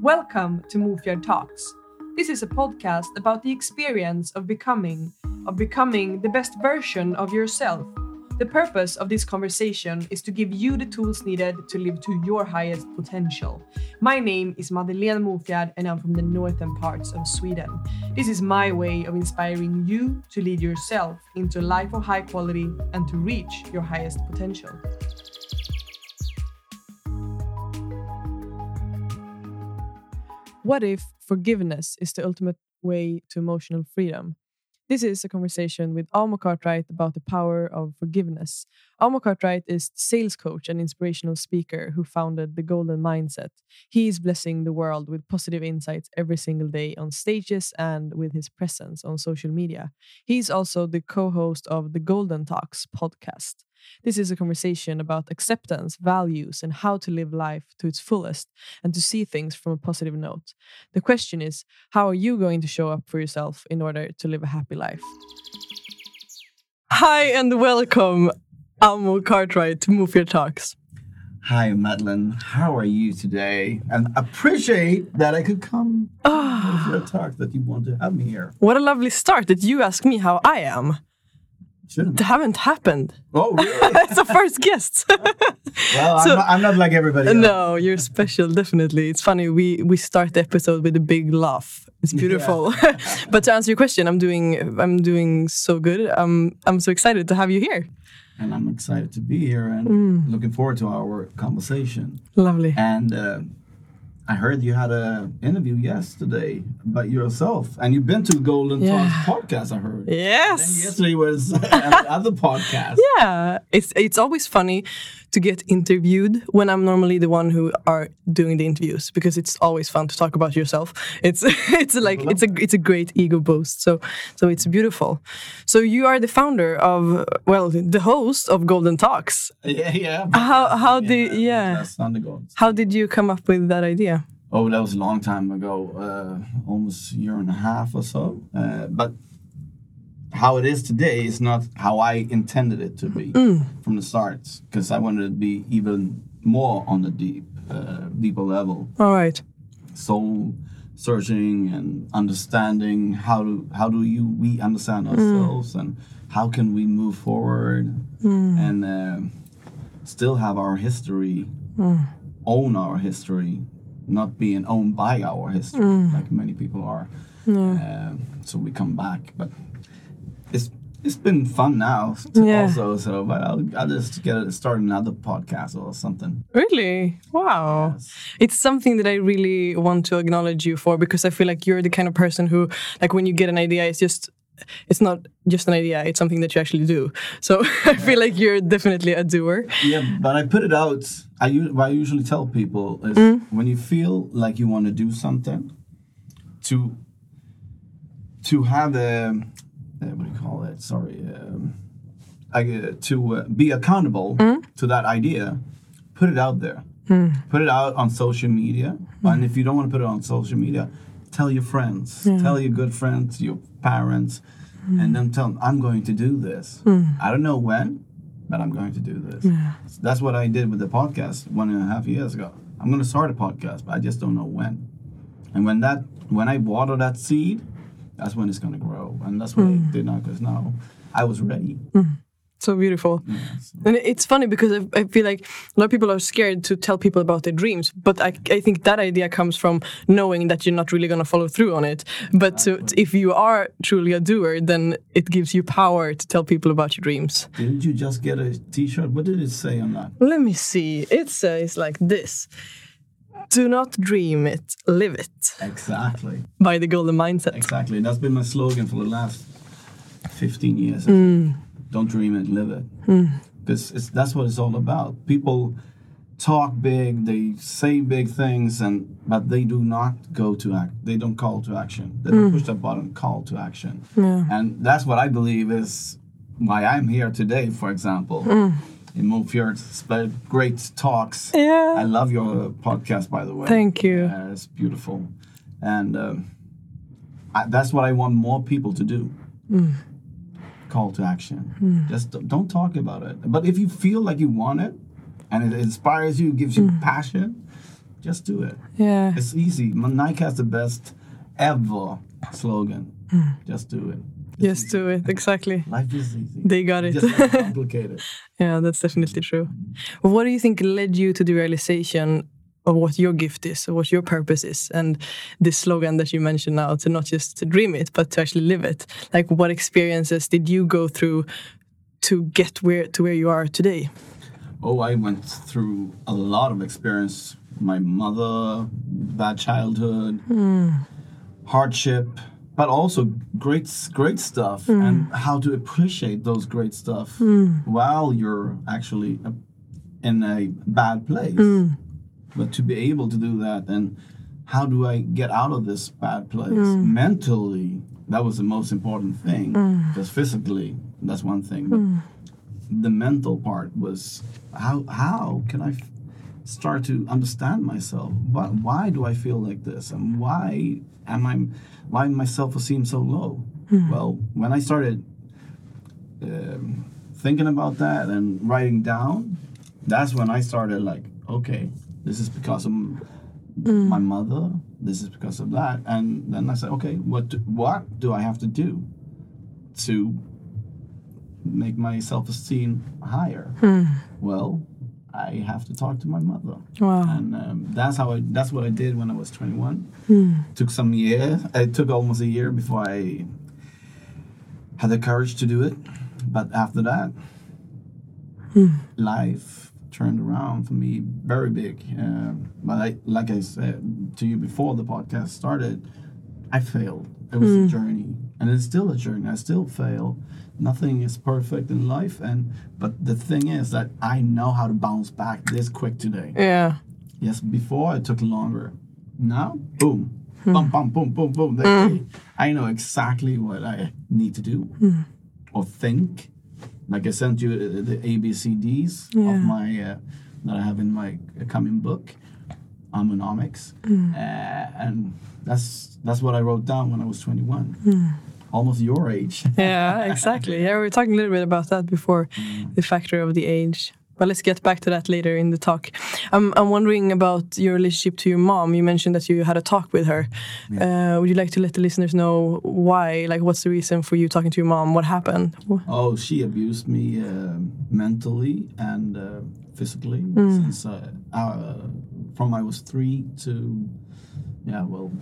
Welcome to Mofjärd Talks. This is a podcast about the experience of becoming, of becoming the best version of yourself. The purpose of this conversation is to give you the tools needed to live to your highest potential. My name is Madeleine Mofjärd and I'm from the northern parts of Sweden. This is my way of inspiring you to lead yourself into a life of high quality and to reach your highest potential. What if forgiveness is the ultimate way to emotional freedom? This is a conversation with Amo Cartwright about the power of forgiveness. Amo Cartwright is sales coach and inspirational speaker who founded the Golden Mindset. He is blessing the world with positive insights every single day on stages and with his presence on social media. He's also the co host of the Golden Talks podcast. This is a conversation about acceptance, values, and how to live life to its fullest and to see things from a positive note. The question is how are you going to show up for yourself in order to live a happy life? Hi, and welcome, Amo Cartwright, to Mofjärd Talks. Hi, Madeleine. How are you today? And appreciate that I could come Ah. to your talk that you want to have me here. What a lovely start that you ask me how I am. Shouldn't It haven't happened. Oh, really? it's a first guest. well, So- I'm, not, I'm not like everybody else. no, you're special, definitely. It's funny. We we start the episode with a big laugh. It's beautiful. but to answer your question, I'm doing I'm doing so good. I'm I'm so excited to have you here. And I'm excited to be here and Mm. looking forward to our conversation. Lovely. And uh, I heard you had an interview yesterday about yourself. And you've been to Golden Yeah. Talks podcast, I heard. And Yes. yesterday was another podcast. Yeah, it's it's always funny to get interviewed when I'm normally the one who are doing the interviews because it's always fun to talk about yourself. It's it's like it's a it's a great ego boost. So so it's beautiful. So you are the founder of well the host of Golden Talks. Yeah, yeah. How how In, did yeah how did you come up with that idea? Oh, that was a long time ago, uh, almost a year and a half or so. Uh, but how it is today is not how I intended it to be from the start, because I wanted it to be even more on the deep, uh, deeper level. All right. Soul searching and understanding how do how do you we understand ourselves and how can we move forward and uh, still have our history own our history, not being owned by our history, like many people are. Um, so we come back, but it's it's been fun now Yeah. also. So, but I'll, I'll just get it start another podcast or something. Really? Wow. Yes. It's something that I really want to acknowledge you for because I feel like you're the kind of person who, like, when you get an idea, it's just, it's not just an idea, it's something that you actually do. So I feel like you're definitely a doer. Yeah, but I put it out. I what I usually tell people is mm. when you feel like you want to do something, to to have a uh, what do you call it? Sorry, um, I, uh, to uh, be accountable to that idea, put it out there. Put it out on social media, and if you don't want to put it on social media, tell your friends, tell your good friends, your parents, and then tell them I'm going to do this. I don't know when, but I'm going to do this. That's what I did with the podcast one and a half years ago. I'm going to start a podcast, but I just don't know when. And when that, when I water that seed, that's when it's going to grow. And that's what I hmm. did now because now I was ready. Hmm. So beautiful. And it's funny because I, I feel like a lot of people are scared to tell people about their dreams, but I, I think that idea comes from knowing that you're not really going to follow through on it. But to, if you are truly a doer, then it gives you power to tell people about your dreams. Didn't you just get a T-shirt? What did it say on that? Let me see. It says like this Do not dream it, live it Exactly. by the Golden Mindset. Exactly. That's been my slogan for the last 15 years. Mm. Don't dream it, live it. Mm. Because it's that's what it's all about. People talk big, they say big things, and but they do not go to act. They don't call to action. They don't mm. push that button, call to action. And that's what I believe is why I'm here today. For example, in Mofjärd, great talks. Yeah. I love your podcast, by the way. Thank you. Uh, it's beautiful, and um, I, that's what I want more people to do. Call to action. Just don't, don't talk about it. But if you feel like you want it, and it inspires you, gives you passion, just do it. Yeah. It's easy. Nike has the best ever slogan. Just do it. Just do it. Exactly. Life is easy. They got it. Just complicated. Yeah, that's definitely true. What do you think led you to the realization of what your gift is, or what your purpose is, and this slogan that you mentioned now to not just to dream it, but to actually live it? Like, what experiences did you go through to get where to where you are today? Oh, I went through a lot of experience. My mother, bad childhood, hmm. hardship, but also great, great stuff, hmm. and how to appreciate those great stuff hmm. while you're actually uh, in a bad place. Hmm. But to be able to do that, and how do I get out of this bad place mentally? That was the most important thing. Because physically, that's one thing, but the mental part was how how can I start to understand myself? Why, why do I feel like this? And why am I why my self esteem so low? Hmm. Well, when I started um, thinking about that and writing down, that's when I started like, okay, this is because of m- my mother. This is because of that, and then I said, okay, what do, what do I have to do to make my self esteem higher? Hmm. Well, I have to talk to my mother, Wow. and um, that's how I. That's what I did when I was 21. Took some years. It took almost a year before I had the courage to do it. But after that, life turned around for me very big. Um, but I, like I said to you before the podcast started, I failed. It was a journey, and it's still a journey. I still fail. Nothing is perfect in life, and but the thing is that I know how to bounce back this quick today. Yeah. Yes, before it took longer. Now, boom, hmm. bum, bum, boom, boom, boom. Hmm. They- I know exactly what I need to do hmm. or think. Like I sent you uh, the, the ABCDs Yeah. of my uh, that I have in my uh, coming book, Ammonomics, uh, and that's that's what I wrote down when I was 21, almost your age. Yeah, exactly. Yeah, we were talking a little bit about that before, the factor of the age. But let's get back to that later in the talk. I'm, I'm wondering about your relationship to your mom. You mentioned that you had a talk with her. Uh, would you like to let the listeners know why? Like, what's the reason for you talking to your mom? What happened? Oh, she abused me uh, mentally and uh, physically since uh, uh, from I was three to yeah, well,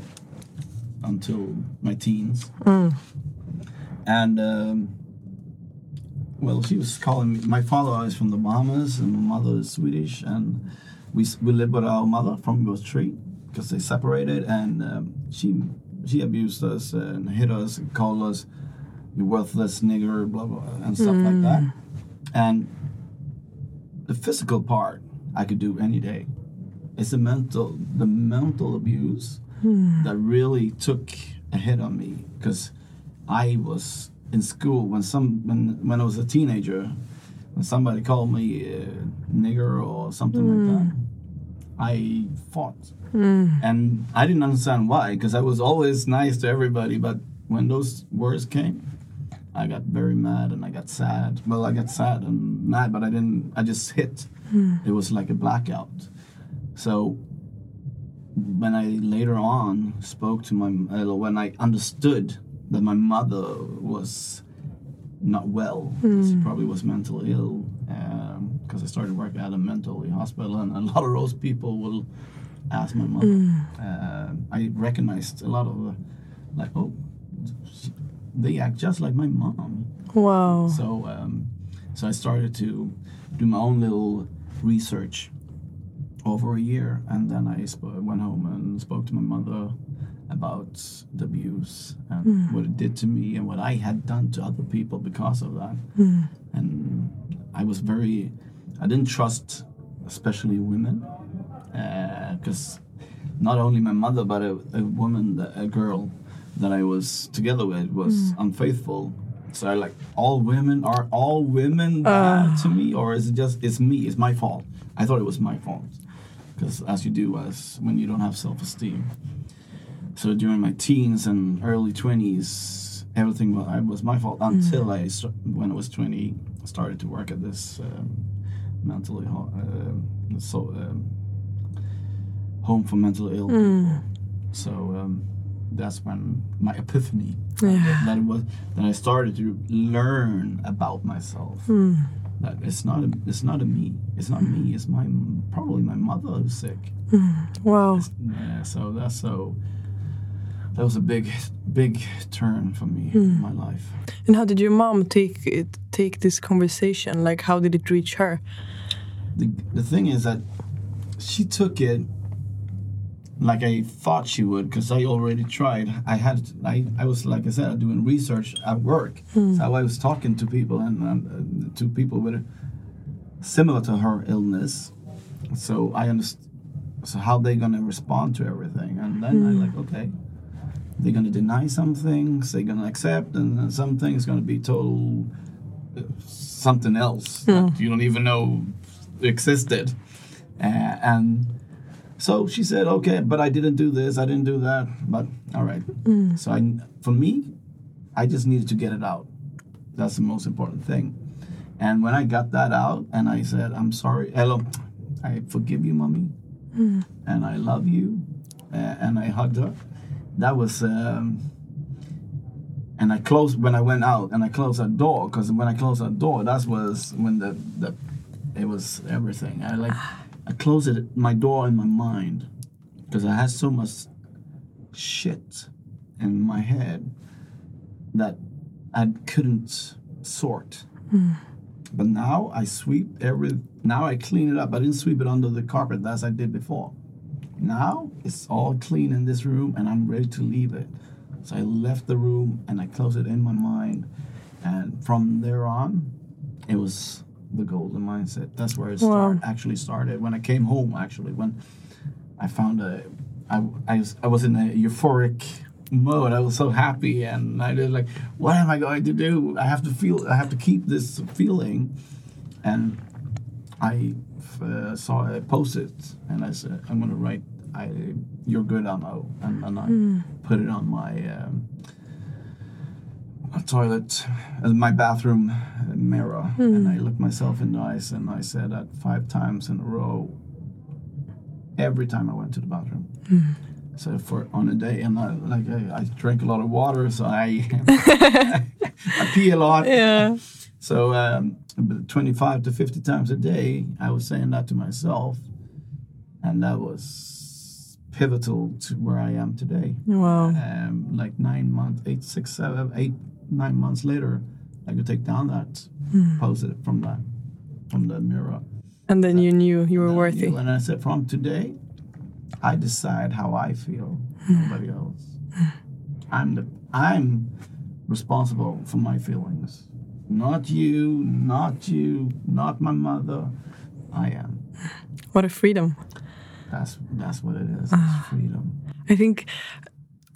until my teens. And um, well, she was calling me. My father is from the Bahamas and my mother is Swedish, and we we lived with our mother from we three because they separated, and um, she she abused us and hit us and called us you worthless nigger, blah blah, and stuff like that. And the physical part I could do any day. It's the mental the mental abuse hmm. that really took a hit on me because I was in school when some when when I was a teenager when somebody called me a nigger or something like that hmm. I fought. Hmm. And I didn't understand why because I was always nice to everybody but when those words came I got very mad and I got sad. Well I got sad and mad but I didn't I just hit. It was like a blackout so when I later on spoke to my uh, when I understood that my mother was not well, she probably was mentally ill because I started working at a mental hospital, and a lot of those people will ask my mother. Uh, I recognized a lot of the, like, oh, they act just like my mom. Wow. So, um, so I started to do my own little research over a year, and then I sp- went home and spoke to my mother about the abuse and hmm. what it did to me and what I had done to other people because of that. Hmm. And I was very, I didn't trust, especially women, uh, because not only my mother but a, a woman, that, a girl that I was together with was hmm. unfaithful. So I like all women are all women uh. bad to me, or is it just it's me? It's my fault. I thought it was my fault as you do as when you don't have self-esteem. So during my teens and early twenties, everything wa- I- was my fault until I when I was twenty started to work at this um, mentally ho- uh, so um, home for mental ill people. So um, that's when my epiphany Yeah. that it was that I started to learn about myself. That Uh, it's not a, it's not a me. It's not me. It's my probably my mother who's sick. Hmm, wow. Yeah, so that's so. That was a big, big turn for me in hmm. my life. And how did your mom take it, take this conversation? Like, how did it reach her? The, the thing is that she took it like I thought she would because I already tried. I had I, I was like I said doing research at work. So I was talking to people and, and uh, to people with similar to her illness. So I understand. So how they gonna respond to everything? And then I like okay. They're gonna deny some things. They're gonna accept, and then some things gonna be total uh, something else that you don't even know existed. Uh, and so she said, okay, but I didn't do this, I didn't do that, but all right. So I, for me, I just needed to get it out. That's the most important thing. And when I got that out, and I said, I'm sorry, hello, I forgive you, mommy, and I love you, and I hugged her. That was. Um, and I closed when I went out, and I closed that door because when I closed that door, that was when the, the it was everything. I like I closed it my door in my mind because I had so much shit in my head that I couldn't sort. Hmm. But now I sweep every. Now I clean it up. I didn't sweep it under the carpet as I did before. Now it's all clean in this room, and I'm ready to leave it. So I left the room and I closed it in my mind, and from there on, it was the golden mindset. That's where it start, actually started. When I came home, actually, when I found a, I, I, was, I was in a euphoric mode. I was so happy, and I did like, what am I going to do? I have to feel. I have to keep this feeling, and I uh, saw a post-it, and I said, I'm gonna write, I, you're good, Amo, and, and I put it on my. Um, toilet, uh, my bathroom mirror, and I looked myself in the eyes and I said that five times in a row. Every time I went to the bathroom. So for on a day, and I like I, I drank a lot of water, so I I pee a lot. Yeah. So um, 25 to 50 times a day, I was saying that to myself, and that was pivotal to where I am today Wow. um, like nine months, eight, six, seven, eight, nine months later, I could take down that hmm. post-it from that, from the mirror. And then you knew you were worthy. knew- And I said, from today, I decide how I feel. Hmm. Nobody else. Hmm. I'm the I'm responsible for my feelings. Not you, not you, not my mother. I am. What a freedom. That's that's what it is. Ah. It's freedom. I think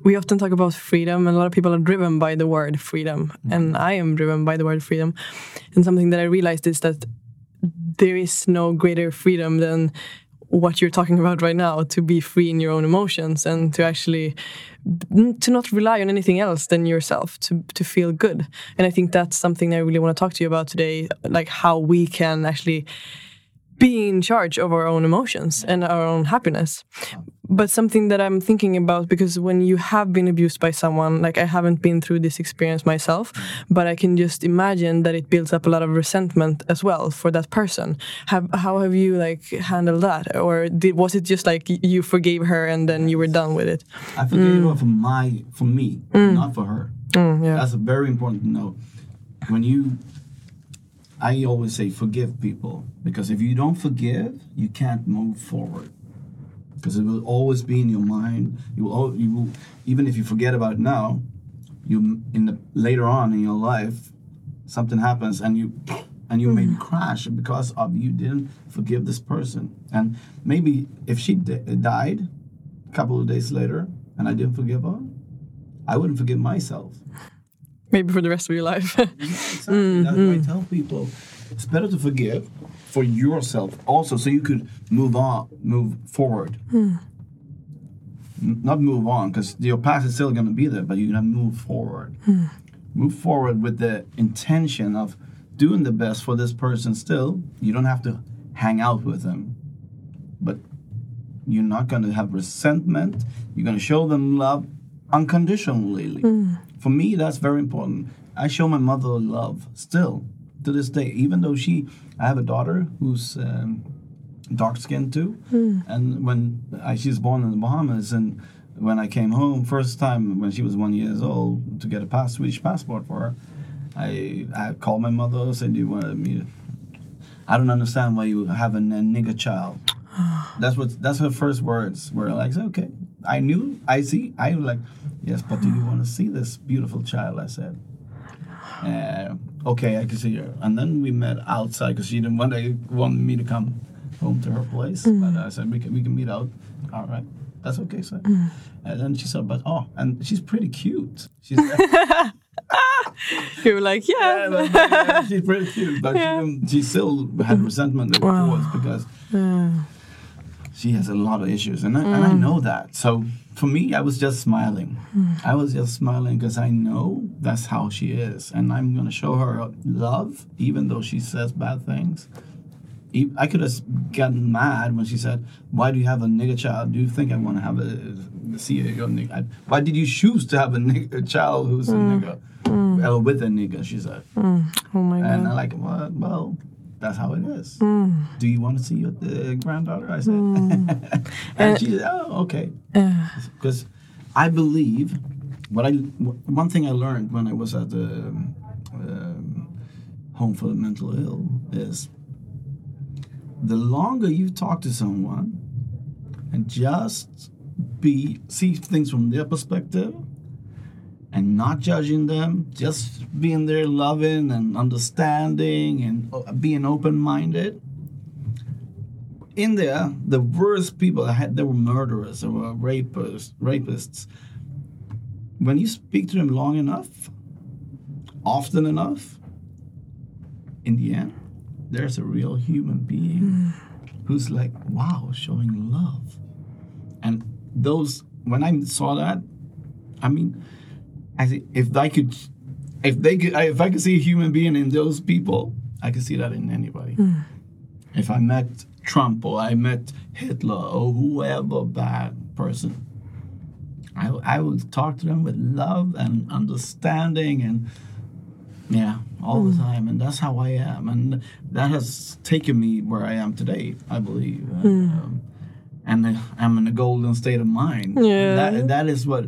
we often talk about freedom, and a lot of people are driven by the word freedom. Mm-hmm. And I am driven by the word freedom. And something that I realized is that there is no greater freedom than what you're talking about right now to be free in your own emotions and to actually to not rely on anything else than yourself to to feel good and i think that's something i really want to talk to you about today like how we can actually be in charge of our own emotions and our own happiness. But something that I'm thinking about because when you have been abused by someone, like I haven't been through this experience myself, mm. but I can just imagine that it builds up a lot of resentment as well for that person. Have how have you like handled that, or did was it just like you forgave her and then you were done with it? I forgave her mm. for my for me, mm. not for her. Mm, yeah. That's a very important to know. When you, I always say forgive people because if you don't forgive, you can't move forward. Because it will always be in your mind. You will, you will, even if you forget about it now, you in the later on in your life, something happens and you, and you maybe mm-hmm. crash because of you didn't forgive this person. And maybe if she di- died, a couple of days later, and I didn't forgive her, I wouldn't forgive myself. Maybe for the rest of your life. Exactly. That's why I mm-hmm. tell people it's better to forgive for yourself also so you could move on, move forward. Hmm. N- Not move on because your past is still going to be there, but you're going to move forward. Hmm. Move forward with the intention of doing the best for this person still. You don't have to hang out with them, but You're not going to have resentment. You're going to show them love unconditionally. Hmm. For me, that's very important. I show my mother love still to this day, even though she, I have a daughter who's um, dark skinned too, and when I, she's born in the Bahamas, and when I came home first time when she was one years old to get a pass, Swedish passport for her, I I called my mother said, "Do you want me?" To, I don't understand why you have a, a nigger child. That's what that's her first words were like. Okay, I knew, I see. I was like, yes, but do you want to see this beautiful child? I said. Uh, okay, I can see her. And then we met outside because she didn't want to want me to come home to her place. But mm-hmm. I said we can we can meet out. All right, that's okay, sir. Mm. And then she said, but oh, and she's pretty cute. She's You were like, yeah. yeah, she's pretty cute, but Yeah. she, she still had mm. resentment towards because Yeah. She has a lot of issues, and I, and I mm. know that. So for me, I was just smiling. Mm. I was just smiling because I know that's how she is, and I'm gonna show her love, even though she says bad things. I could have gotten mad when she said, "Why do you have a nigger child? Do you think I want to have a see a nigger? I- Why did you choose to have a, nigger, a child who's a mm. nigger, well, with a nigger?" She said. Oh my god! And. I'm like, well, well, that's how it mm. is. Do you want to see your uh, granddaughter? I said. Mm. and uh, she said, oh, okay. Uh. Because I believe what I one thing I learned when I was at the um, um, home for the mental ill is the longer you talk to someone and just be see things from their perspective and not judging them, just being there loving and understanding and uh, being open-minded. In there, the worst people I had, they were murderers, they were rapists, rapists. When you speak to them long enough, often enough, in the end, there's a real human being who's like, wow, showing love. And those, when I saw that, I mean, I think if I could, if they could, if I could see a human being in those people, I could see that in anybody. If I met Trump or I met Hitler or whoever bad person, I, I would talk to them with love and understanding and yeah, all the time, and that's how I am, and that has taken me where I am today. I believe, um, and uh, I'm in a golden state of mind. Yeah. that, that is what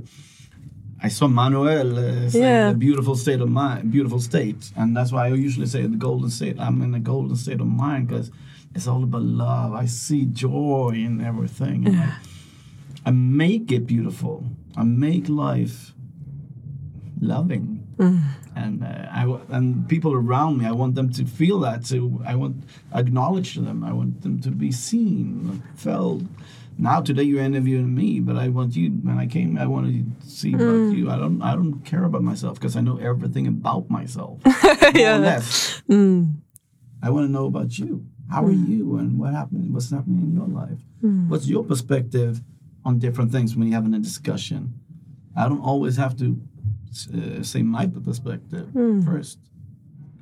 I saw Manuel uh, say. Yeah. Beautiful state of mind, beautiful state, and that's why I usually say the golden state. I'm in a golden state of mind because it's all about love. I see joy in everything. And I, I make it beautiful. I make life loving. And uh, I w- and people around me, I want them to feel that. To I want acknowledge them. I want them to be seen, felt. Now today you're interviewing me, but I want you. When I came, I wanted to see about hmm. you. I don't. I don't care about myself because I know everything about myself. More or less. Hmm. I want to know about you. How are hmm. you, and what happened? What's happening in your life? What's your perspective on different things when you're having a discussion? I don't always have to uh, say my perspective first.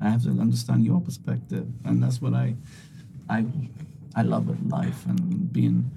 I have to understand your perspective, and that's what I, I, I love with life and being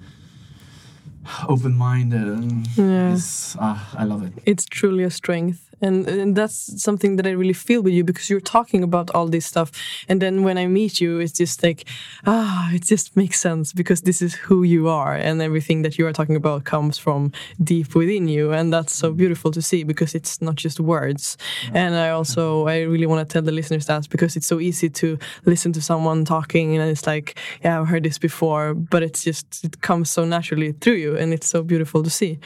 open-minded. And Yeah. it's, ah, I love it. it's truly a strength and, and that's something that i really feel with you because you're talking about all this stuff. And then when i meet you it's just like ah it just makes sense because this is who you are and everything that you are talking about comes from deep within you. And that's so beautiful to see because it's not just words. And i also i really want to tell the listeners that because it's so easy to listen to someone talking and it's like yeah i've heard this before but it's just it comes so naturally through you and it's so beautiful to see.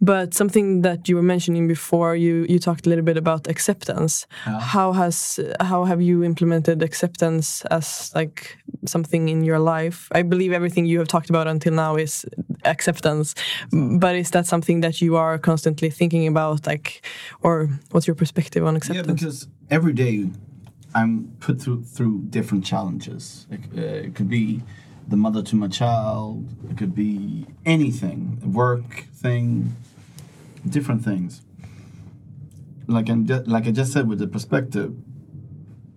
But something that you were mentioning before, you you talked a little bit about acceptance. How has how have you implemented acceptance as like something in your life? I believe everything you have talked about until now is acceptance, but is that something that you are constantly thinking about, like, or what's your perspective on acceptance? Yeah, because every day I'm put through through different challenges. It, uh, it could be the mother to my child. It could be anything, work thing, different things. Like I like I just said with the perspective,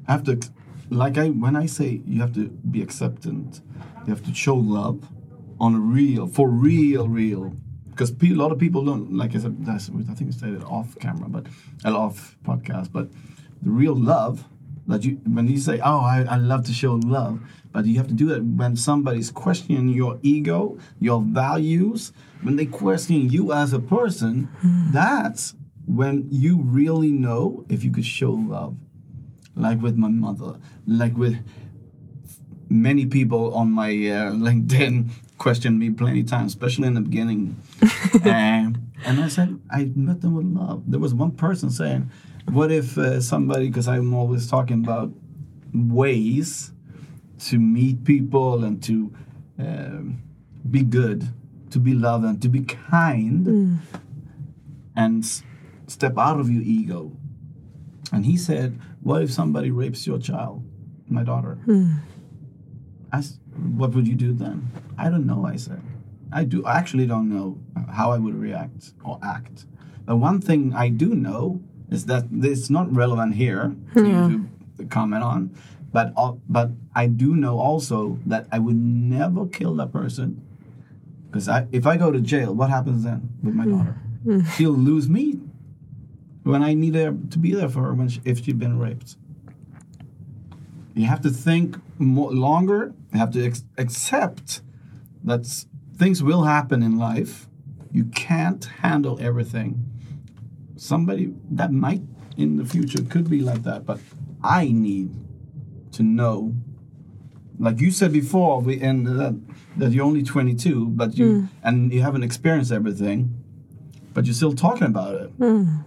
I have to, like I when I say you have to be acceptant, you have to show love on a real, for real, real. Because a lot of people don't, like I said, that's, I think I said it off camera, but off podcast, but the real love that you, when you say, oh, I, I love to show love, but you have to do that when somebody's questioning your ego, your values, when they question you as a person, hmm. that's when you really know if you could show love. Like with my mother, like with many people on my uh, LinkedIn questioned me plenty times, especially in the beginning. and, and I said, I met them with love. There was one person saying, What if uh, somebody, because I'm always talking about ways to meet people and to um, be good, to be loved, and to be kind, and s- step out of your ego. And he said, What if somebody rapes your child, my daughter? Hmm. I s what would you do then? I don't know, I said. I do I actually don't know how I would react or act. But one thing I do know is that it's not relevant here to, to comment on. But al- but I do know also that I would never kill that person because I, if I go to jail, what happens then with my hmm. daughter? Hmm. She'll lose me when I need her to be there for her when she, if she's been raped. You have to think more, longer. You have to ex- accept that things will happen in life. You can't handle everything. Somebody that might in the future could be like that, but I need to know. Like you said before, we and that, that you're only 22, but you hmm. and you haven't experienced everything, but you're still talking about it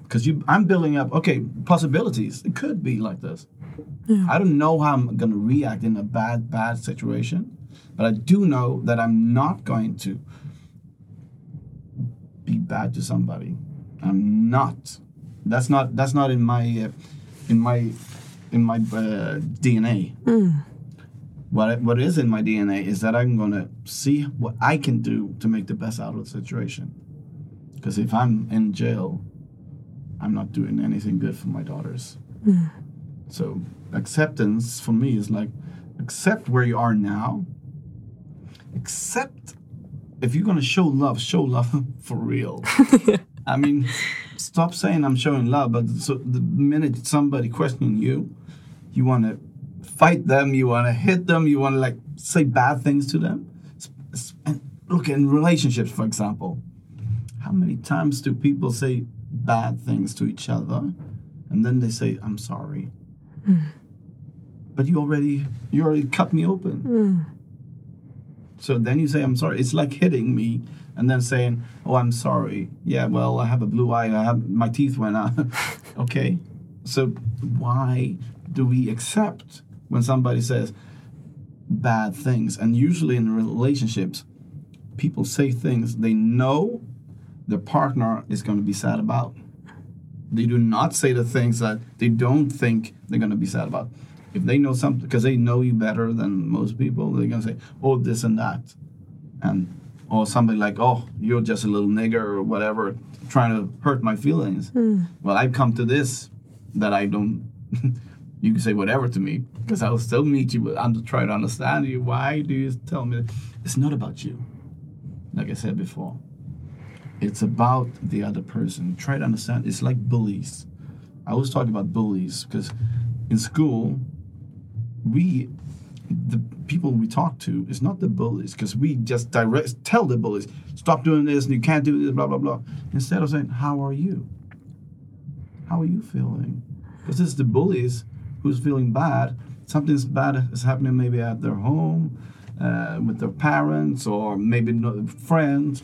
because you. I'm building up. Okay, possibilities. It could be like this. I don't know how I'm going to react in a bad, bad situation, but I do know that I'm not going to be bad to somebody. I'm not. That's not. That's not in my, uh, in my, in my uh, DNA. What what is in my DNA is that I'm going to see what I can do to make the best out of the situation. Because if I'm in jail, I'm not doing anything good for my daughters. Mm. So acceptance for me is like accept where you are now. Accept if you're gonna show love, show love for real. I mean, stop saying I'm showing love, but so the minute somebody questioning you, you want to fight them, you want to hit them, you want to like say bad things to them. And look in relationships, for example. How many times do people say bad things to each other, and then they say, "I'm sorry," hmm. but you already you already cut me open. Hmm. So then you say, "I'm sorry." It's like hitting me, and then saying, "Oh, I'm sorry." Yeah, well, I have a blue eye. I have my teeth went out. okay, so why do we accept when somebody says bad things? And usually in relationships, people say things they know their partner is going to be sad about. They do not say the things that they don't think they're going to be sad about. If they know something, because they know you better than most people, they're going to say, oh, this and that. And, or somebody like, oh, you're just a little nigger or whatever, trying to hurt my feelings. Hmm. Well, I've come to this that I don't, you can say whatever to me, because I'll still meet you, but I'm trying to understand you. Why do you tell me? It's not about you, like I said before. It's about the other person. Try to understand. It's like bullies. I always talk about bullies because in school, we, the people we talk to, is not the bullies because we just direct tell the bullies stop doing this and you can't do this, blah blah blah. Instead of saying, "How are you? How are you feeling?" Because it's the bullies who's feeling bad. Something's bad is happening maybe at their home, uh, with their parents, or maybe friends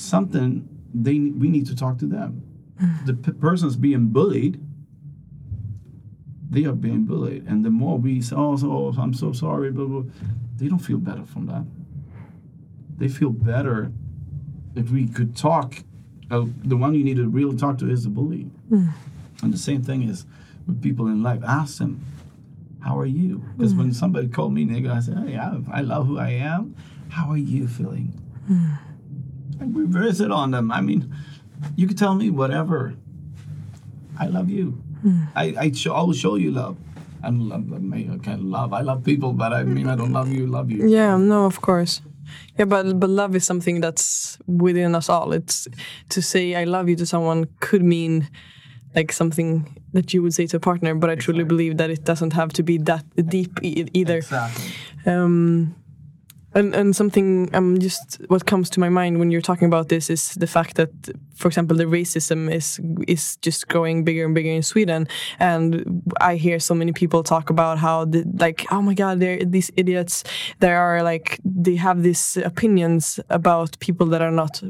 something they we need to talk to them. Mm-hmm. The p- person's being bullied. They are being bullied, and the more we say, "Oh, so, oh, I'm so sorry," blah, blah, they don't feel better from that. They feel better if we could talk. Uh, the one you need to really talk to is the bully. Mm-hmm. And the same thing is with people in life. Ask them, "How are you?" Because when mm-hmm. somebody called me nigga, I said, "Hey, I, I love who I am. How are you feeling?" and reverse it on them. I mean, you can tell me whatever. I love you. I I show, I will show you love. I'm love. I mean, okay, love. I love people, but I mean, I don't love you. Love you. Yeah, no, of course. Yeah, but but love is something that's within us all. It's to say I love you to someone could mean like something that you would say to a partner, but I truly believe that it doesn't have to be that deep e either. Exactly. Um, and and something um just what comes to my mind when you're talking about this is the fact that, for example, the racism is is just growing bigger and bigger in Sweden, and I hear so many people talk about how the, like oh my god they're these idiots. They are like they have these opinions about people that are not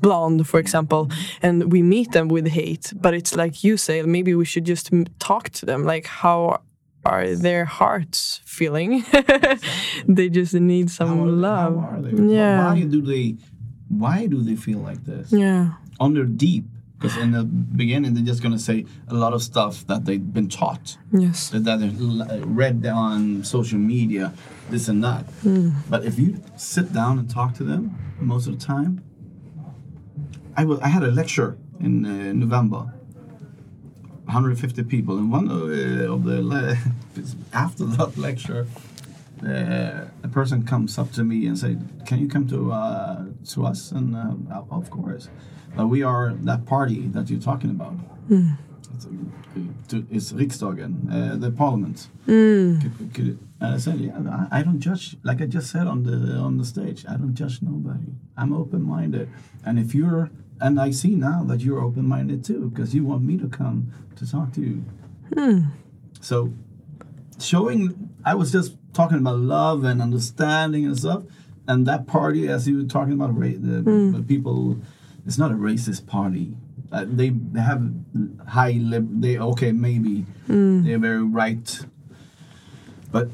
blonde for example. And we meet them with hate but it's like you say maybe we should just talk to them. Like how are their hearts feeling? they just need some How are love. How are they? Yeah. Why do they? Why do they feel like this? Yeah. Under deep, because in the beginning they're just gonna say a lot of stuff that they've been taught, Yes. that that they've read on social media, this and that. But if you sit down and talk to them most of the time, I wa- I had a lecture in uh, November. 150 people, and one of, uh, of the le- after that lecture, uh, a person comes up to me and say, "Can you come to uh, to us?" And uh, of course, but we are that party that you're talking about. It's, uh, it's Riksdagen, uh, the parliament. Could- could- and I said, "Yeah, I, I don't judge. Like I just said on the on the stage, I don't judge nobody. I'm open-minded, and if you're and I see now that you're open-minded too, because you want me to come to talk to you. Hmm. So showing I was just talking about love and understanding and stuff, and that party, as you were talking about, ra- the, hmm. the people, it's not a racist party. Uh, they they have high lib. They okay maybe hmm. they're very right, but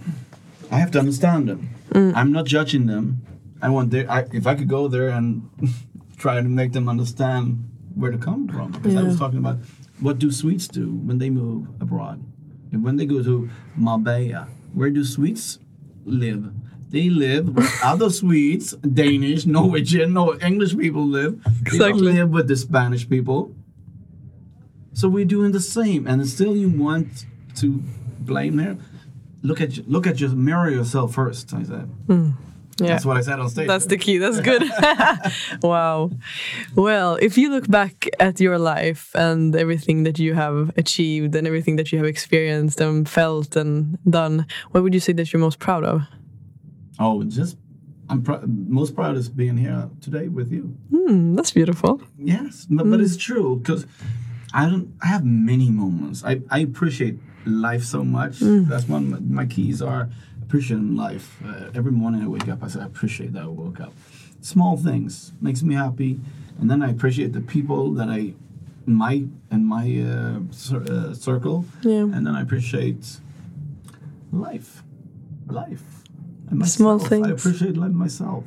I have to understand them. I'm not judging them. I want their. I, if I could go there and try to make them understand where to come from, because I was talking about what do Swedes do when they move abroad, and when they go to Marbella, where do Swedes live? They live where other Swedes, Danish, Norwegian, no English people live. They live with the Spanish people. So we're doing the same, and still you want to blame them. Look at look at just mirror yourself first. I said. Hmm. Yeah. That's what I said on stage. That's the key. That's good. wow. Well, if you look back at your life and everything that you have achieved and everything that you have experienced and felt and done, what would you say that you're most proud of? oh, just I'm pr- most proud of being here today with you. Hmm, that's beautiful. Yes, but, but it's true because I don't. I have many moments. I, I appreciate life so much. That's one my keys are appreciating life. Uh, every morning I wake up, I say I appreciate that I woke up. Small things makes me happy, and then I appreciate the people that I in my in my uh, cir- uh, circle, Yeah. and then I appreciate life, life, and Small myself. I appreciate life myself.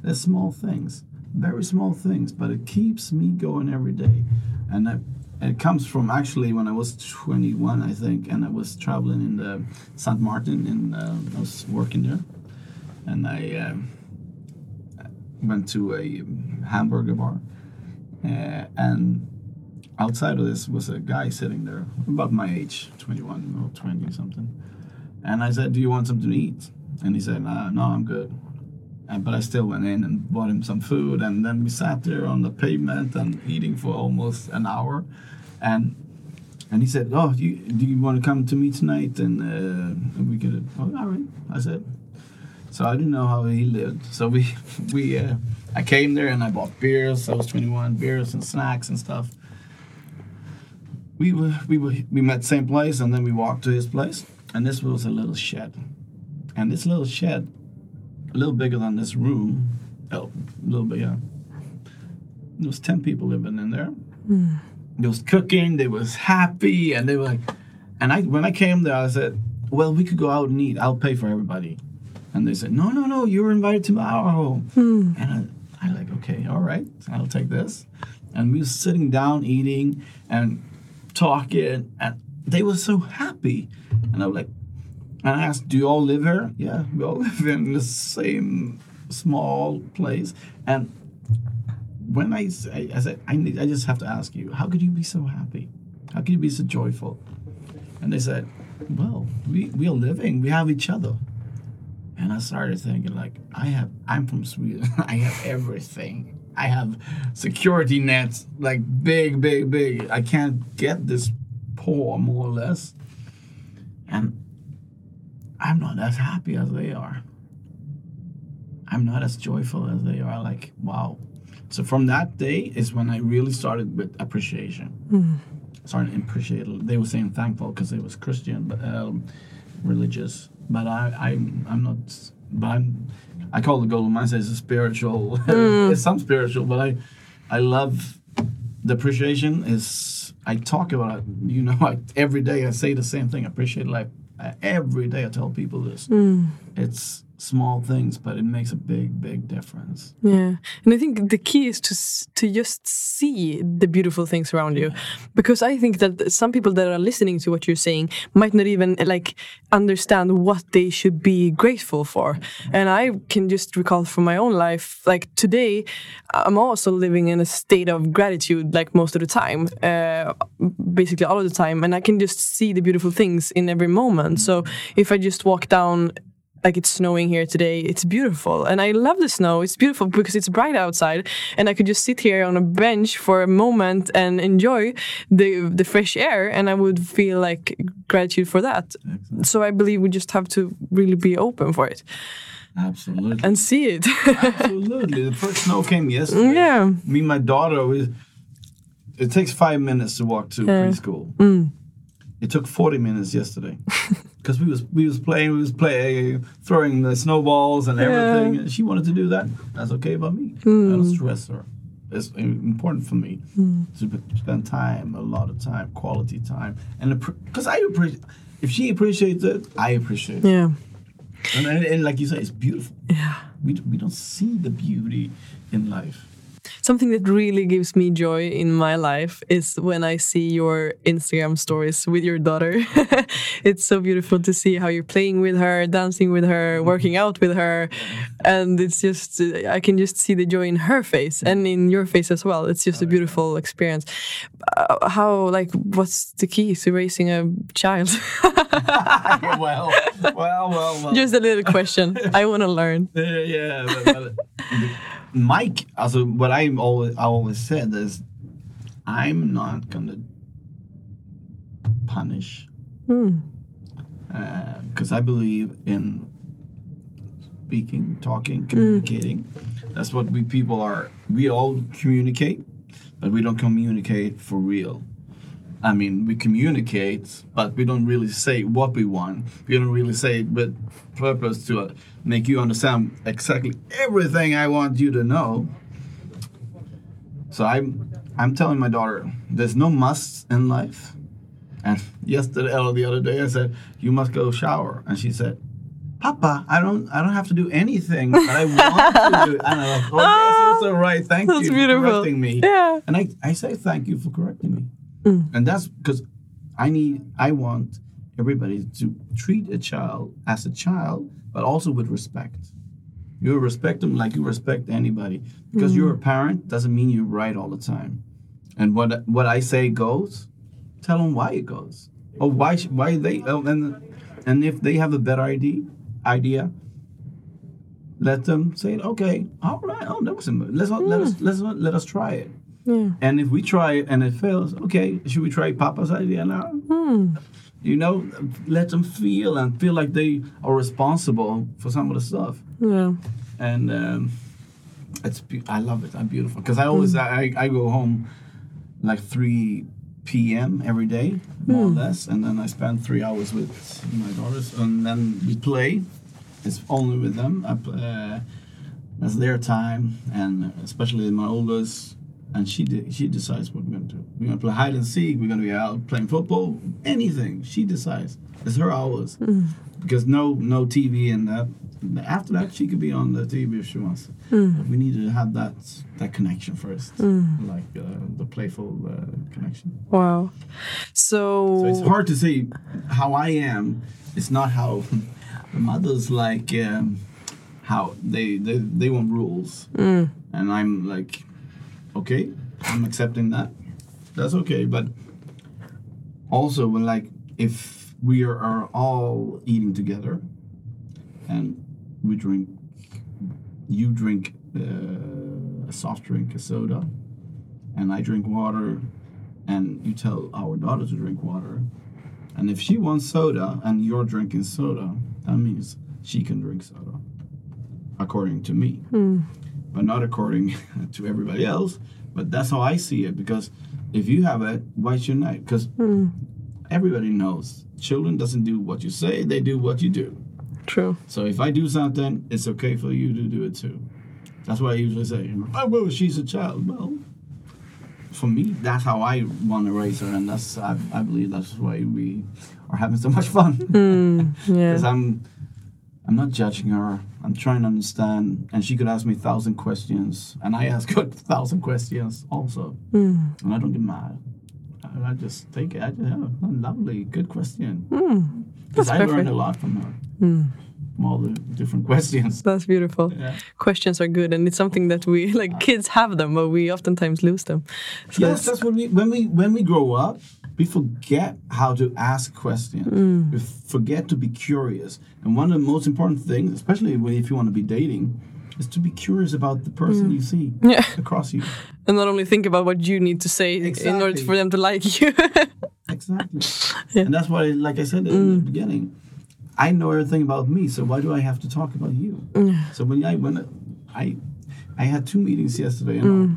There's small things, very small things, but it keeps me going every day. And I, it comes from actually when I was 21, I think, and I was traveling in the St. Martin, and uh, I was working there, and I um, went to a hamburger bar, uh, and outside of this was a guy sitting there about my age, 21 or 20 something, and I said, "Do you want something to eat?" And he said, uh, "No, I'm good." And, but I still went in and bought him some food, and then we sat there on the pavement and eating for almost an hour, and and he said, "Oh, you, do you want to come to me tonight?" And, uh, we could. Oh, all right, I said. So I didn't know how he lived. So we we uh, I came there and I bought beers. I was 21, beers and snacks and stuff. We were we were we met same place, and then we walked to his place, and this was a little shed, and this little shed a little bigger than this room. Oh, a little bit, yeah. There was ten people living in there. Hmm. There was cooking. They was happy, and they were like, and I when I came there, I said, "Well, we could go out and eat. I'll pay for everybody." And they said, "No, no, no. You were invited to our home." Hmm. And I, I like, okay, all right, I'll take this. And we were sitting down eating and talking, and they were so happy. And I was like, and I asked, "Do you all live here?" Yeah, we all live in the same small place. And when I say, I said, I, need, I just have to ask you, how could you be so happy? How could you be so joyful? And they said, Well, we we are living. We have each other. And I started thinking like, I have, I'm from Sweden. I have everything. I have security nets, like big, big, big. I can't get this poor, more or less. And I'm not as happy as they are. I'm not as joyful as they are. Like, wow. So from that day is when I really started with appreciation. Mm. Started to appreciate. They were saying thankful because they was Christian, but um, religious. But I, I'm, I'm not. But I'm. I call the golden mindset as a spiritual. it's some spiritual, but I, I love the appreciation. Is I talk about it. You know, I, every day I say the same thing. Appreciate life. Every day I tell people this. Hmm. It's small things, but it makes a big, big difference. Yeah, and I think the key is to to just see the beautiful things around you, because I think that some people that are listening to what you're saying might not even like understand what they should be grateful for. And I can just recall from my own life, like today, I'm also living in a state of gratitude, like most of the time, uh, basically all of the time, and I can just see the beautiful things in every moment. So if I just walk down like it's snowing here today. It's beautiful, and I love the snow. It's beautiful because it's bright outside, and I could just sit here on a bench for a moment and enjoy the the fresh air, and I would feel like gratitude for that. So I believe we just have to really be open for it Absolutely. and see it. Absolutely. The first snow came yesterday. yeah. Me and my daughter, we, it takes five minutes to walk to Yeah. preschool. Mm. It took 40 minutes yesterday. Because we was we was playing, we was playing, throwing the snowballs and everything. Yeah. And she wanted to do that. That's okay by me. I Mm. don't stress her. It's important for me to spend time, a lot of time, quality time, and because I appreciate. If she appreciates it, I appreciate it. Yeah. And, and, and like you say, it's beautiful. Yeah. We, we don't see the beauty in life. Something that really gives me joy in my life is when I see your Instagram stories with your daughter. it's so beautiful to see how you're playing with her, dancing with her, working out with her. And it's just, uh, I can just see the joy in her face and in your face as well. It's just a beautiful experience. Uh, how, like, what's the key to raising a child? well, well, well, well. just a little question. I want to learn. yeah, yeah. But, but Mike, also, what I always I always said is, I'm not gonna punish because I believe in speaking, talking, communicating. That's what we people are. We all communicate, but we don't communicate for real. I mean, we communicate, but we don't really say what we want. We don't really say it with purpose to uh, make you understand exactly everything I want you to know. So I'm, I'm telling my daughter, there's no musts in life. And yesterday or the other day, I said, "You must go shower," and she said, "Papa, I don't, I don't have to do anything, but I want to." do. And I'm like, "Oh, yes, you're so right. Thank That's you for correcting me." Yeah. And I, I say thank you for correcting me. Mm. And that's because I need, I want everybody to treat a child as a child, but also with respect. You respect them like you respect anybody. Because you're a parent doesn't mean you're right all the time. And what what I say goes. Tell them why it goes, or why why they oh, and and if they have a better idea idea. Let them say, okay, all right. Oh, that was a, let's not, let us let's let us try it. Yeah. And if we try it and it fails, okay, should we try Papa's idea now? Hmm. You know, let them feel and feel like they are responsible for some of the stuff. Yeah. And um, it's be- I love it. I'm beautiful because I always I, I go home like 3 p.m. every day, more or less, and then I spend three hours with my daughters, and then we play. It's only with them. I, uh, that's their time, and especially my oldest. And she de- she decides what we're gonna do. We're gonna play hide and seek. We're gonna be out playing football. Anything she decides. It's her hours because no no TV and that. After that, she could be on the TV if she wants. But we need to have that that connection first, like uh, the playful uh, connection. Wow. So, So it's hard to say how I am. It's not how mothers like um, how they, they they want rules, Mm. and I'm like, okay, I'm accepting that. That's okay, but also when like if we are, are all eating together, and we drink. You drink uh, a soft drink, a soda, and I drink water, and you tell our daughter to drink water, and if she wants soda and you're drinking soda, that means she can drink soda, according to me, hmm. but not according to everybody else. But that's how I see it because if you have it, why shouldn't I? Because hmm. everybody knows children doesn't do what you say; they do what you do. True. So if I do something, it's okay for you to do it too. That's what I usually say. Oh, well, she's a child. Well, for me, that's how I want to raise her, and that's I, I believe that's why we are having so much fun. Hmm, yeah. Because I'm, I'm not judging her. I'm trying to understand, and she could ask me a thousand questions, and I ask her a thousand questions also, hmm. and I don't get mad. I, I just take it. I just, oh, lovely, good question. Because That's I perfect. learned a lot from her. From all the different questions. That's beautiful. Yeah. Questions are good, and it's something that we like. Kids have them, but we oftentimes lose them. So Yes, that's what we when we when we grow up, we forget how to ask questions. Mm. We forget to be curious. And one of the most important things, especially if you want to be dating, is to be curious about the person mm. you see Yeah. across you. and not only think about what you need to say in order for them to like you. Exactly. And that's why, like I said in the mm. beginning, I know everything about me. So why do I have to talk about you? So when I when I I had two meetings yesterday, and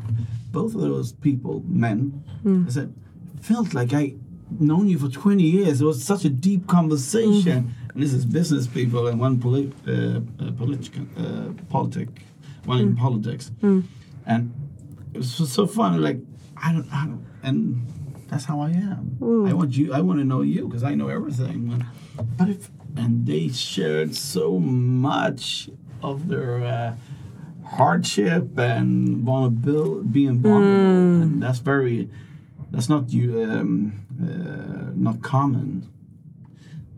both of those people, men, I said, felt like I known you for 20 years. It was such a deep conversation. And this is business people and one polit, uh, uh, political, uh, politic, one in politics. And it was so- fun. Like I don't, I don't, and that's how I am. I want you. I want to know you because I know everything. But if and they shared so much of their uh, hardship and vulnerability, being vulnerable, and that's very, that's not you, um, uh, not common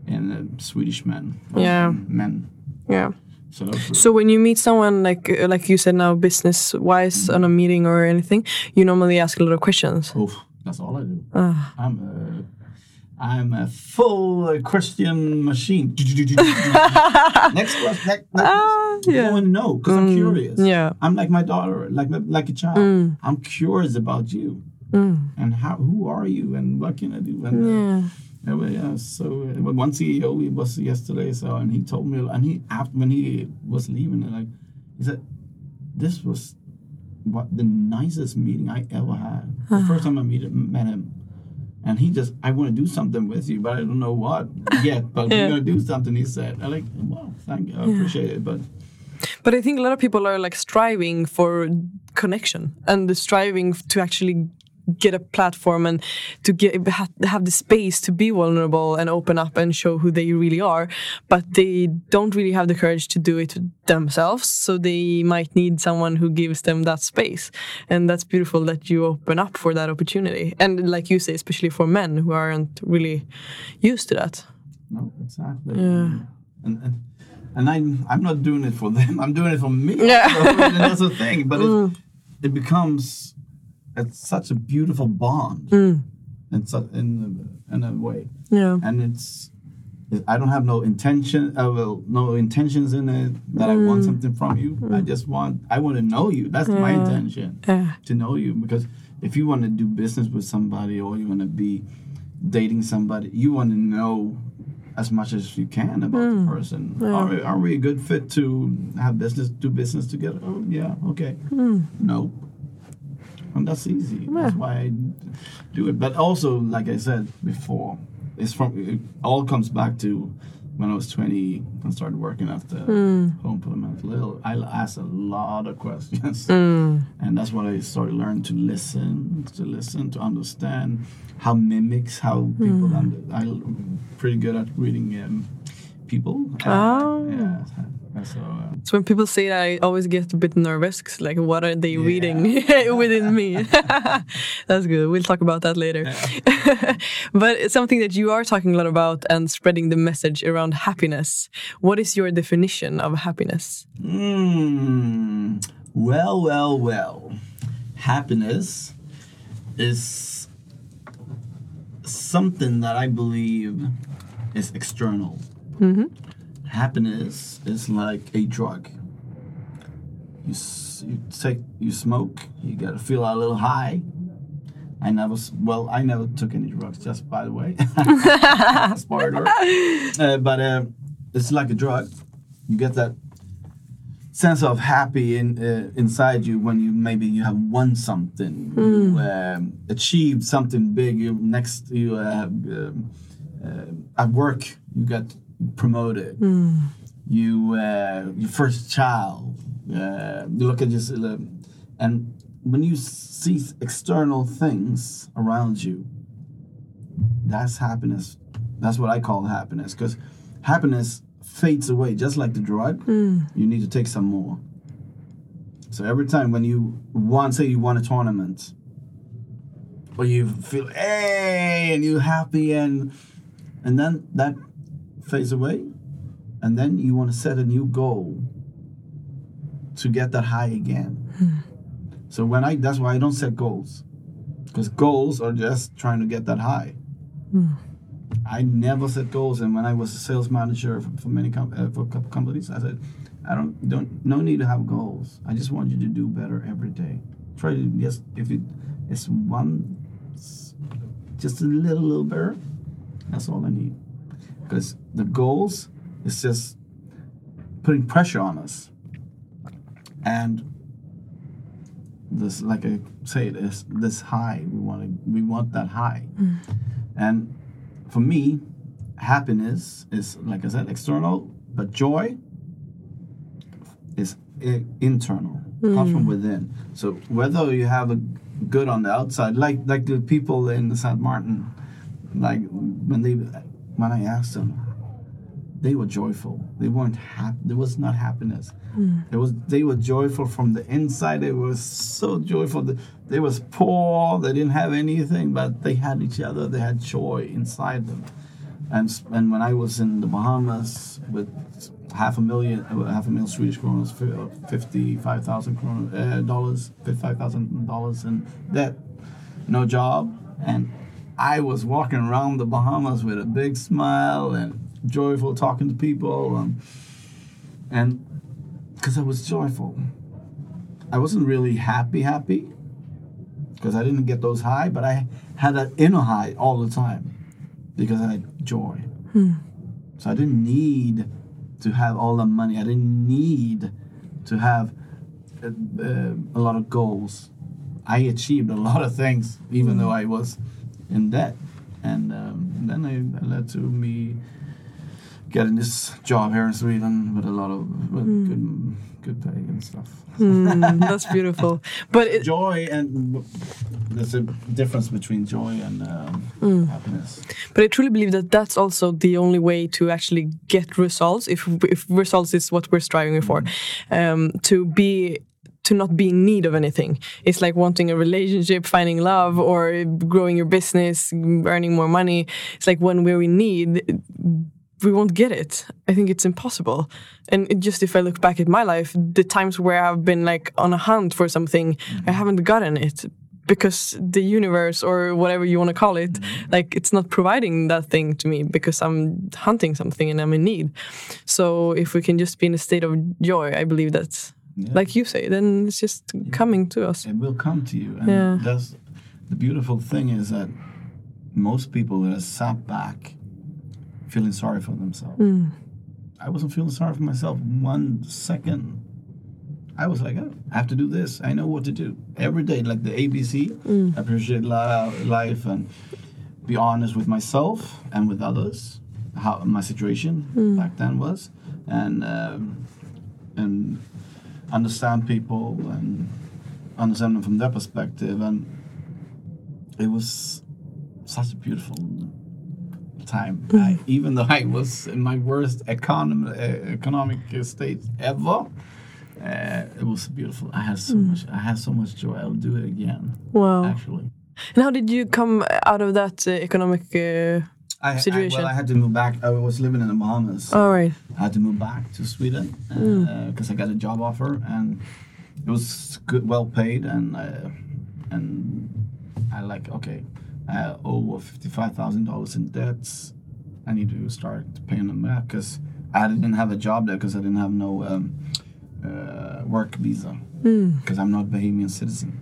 in uh, Swedish men. Yeah. men. yeah. So So when you meet someone like uh, like you said now, business wise on a meeting or anything, you normally ask a lot of questions. Oof, that's all I do. Ah. I'm a, I'm a full uh, Christian machine. next question. Next, next, I yeah. want to know because I'm curious. yeah. I'm like my daughter, like like a child. Mm. I'm curious about you and how. Who are you and what can I do? And, uh, Yeah. yeah, yeah, so uh, one CEO he was yesterday, so and he told me, and he after when he was leaving, like he said, this was what the nicest meeting I ever had. The first time I meet met him, and he just, I want to do something with you, but I don't know what yet. But Yeah. we're gonna do something. He said, I like, wow, thank you, I appreciate it, but But I think a lot of people are like striving for connection and striving to actually get a platform and to get ha- have the space to be vulnerable and open up and show who they really are but they don't really have the courage to do it themselves so they might need someone who gives them that space and that's beautiful that you open up for that opportunity and like you say especially for men who aren't really used to that no, exactly. Yeah. And, and and I'm I'm not doing it for them. I'm doing it for me. Yeah. Mm. and that's the thing. But it, it becomes it's such a beautiful bond. Mm. In such in in a way, yeah and it's. I don't have no intention. Uh, well, no intentions in it that I Mm. want something from you. I just want. I want to know you. That's my intention. yeah to know you because if you want to do business with somebody or you want to be dating somebody you want to know as much as you can about the person are, we, are we a good fit to have business do business together oh yeah okay no and that's easy that's why i do it but also like i said before it's from it all comes back to when I was 20 and started working at the home for the mentally ill, I asked a lot of questions. And that's when I started learning to listen, to listen, to understand how mimics, how people, under, I'm pretty good at reading um, people. Uh, Oh. Yeah. So, uh, So when people say that, I always get a bit nervous. 'cause, like, what are they reading within me? That's good. We'll talk about that later. but it's something that you are talking a lot about and spreading the message around happiness. What is your definition of happiness? Mm, well, well, well. Happiness is something that I believe is external. Happiness is like a drug. You you take you smoke, you gotta feel a little high. I never well I never took any drugs, just by the way. Spoiler. Uh, but uh, it's like a drug. You get that sense of happy in uh, inside you when you maybe you have won something, you um, achieved something big. You next you uh, um, uh, at work you got promoted. You uh, your first child. Uh, you look at just uh, and when you see external things around you, that's happiness. That's what I call happiness because happiness fades away just like the drug. You need to take some more. So every time when you want, say you won a tournament, or you feel hey and you're happy and and then that fades away, and then you want to set a new goal to get that high again. So when I that's why I don't set goals, because goals are just trying to get that high. I never set goals, and when I was a sales manager for, for many com- uh, for a couple companies, I said, I don't don't no need to have goals. I just want you to do better every day. Try to just if it is one, just a little little better. That's all I need, because the goals is just putting pressure on us, and this like I say it is this high we want to we want that high, mm. and for me, happiness is like I said external, but joy is i- internal, comes from mm. within. So whether you have a good on the outside, like like the people in Saint Martin, like when they when I asked them, they were joyful. They weren't happy. There was not happiness. It was they were joyful from the inside. They were so joyful. They, they was poor. They didn't have anything, but they had each other. They had joy inside them. And and when I was in the Bahamas with half a million, uh, half a million Swedish kronas, fifty-five thousand uh, dollars, fifty-five thousand dollars in debt, no job, and I was walking around the Bahamas with a big smile and joyful, talking to people, and and because I was joyful. I wasn't really happy, happy, because I didn't get those high, but I had an inner high all the time because I had joy. So I didn't need to have all the money. I didn't need to have uh, uh, a lot of goals. I achieved a lot of things, even though I was in debt. And um, then it led to me getting this job here in Sweden with a lot of with good, good pay and stuff. Mm, that's beautiful. But it, Joy and there's a difference between joy and um, happiness. But I truly believe that that's also the only way to actually get results. If if results is what we're striving for, um, to be to not be in need of anything. It's like wanting a relationship, finding love, or growing your business, earning more money. It's like when we're in need, we won't get it. I think it's impossible. And it just if I look back at my life, the times where I've been like on a hunt for something, I mm-hmm. haven't gotten it because the universe or whatever you want to call it, mm-hmm. like it's not providing that thing to me because I'm hunting something and I'm in need. So if we can just be in a state of joy, I believe that's Yeah. like you say, then it's just coming to us. it will come to you. And Yeah. that's the beautiful thing is that most people that are sat back feeling sorry for themselves. Mm. I wasn't feeling sorry for myself one second. I was like, oh, I have to do this. I know what to do every day, like the ABC. Appreciate li- life and be honest with myself and with others. How my situation back then was, and um, and understand people and understand them from their perspective. And it was such a beautiful time. I, even though I was in my worst econom- uh, economic state ever, uh, it was beautiful. I had so much. I had so much joy. I'll do it again. Wow. Actually, And how did you come out of that uh, economic? Uh, I, I Situation. well, I had to move back. I was living in the Bahamas. all right. I had to move back to Sweden because I got a job offer and it was good, well paid, and uh, and I like okay, I owe fifty five thousand dollars in debts. I need to start paying them back because I didn't have a job there because I didn't have no um, uh, work visa because I'm not Bahamian citizen.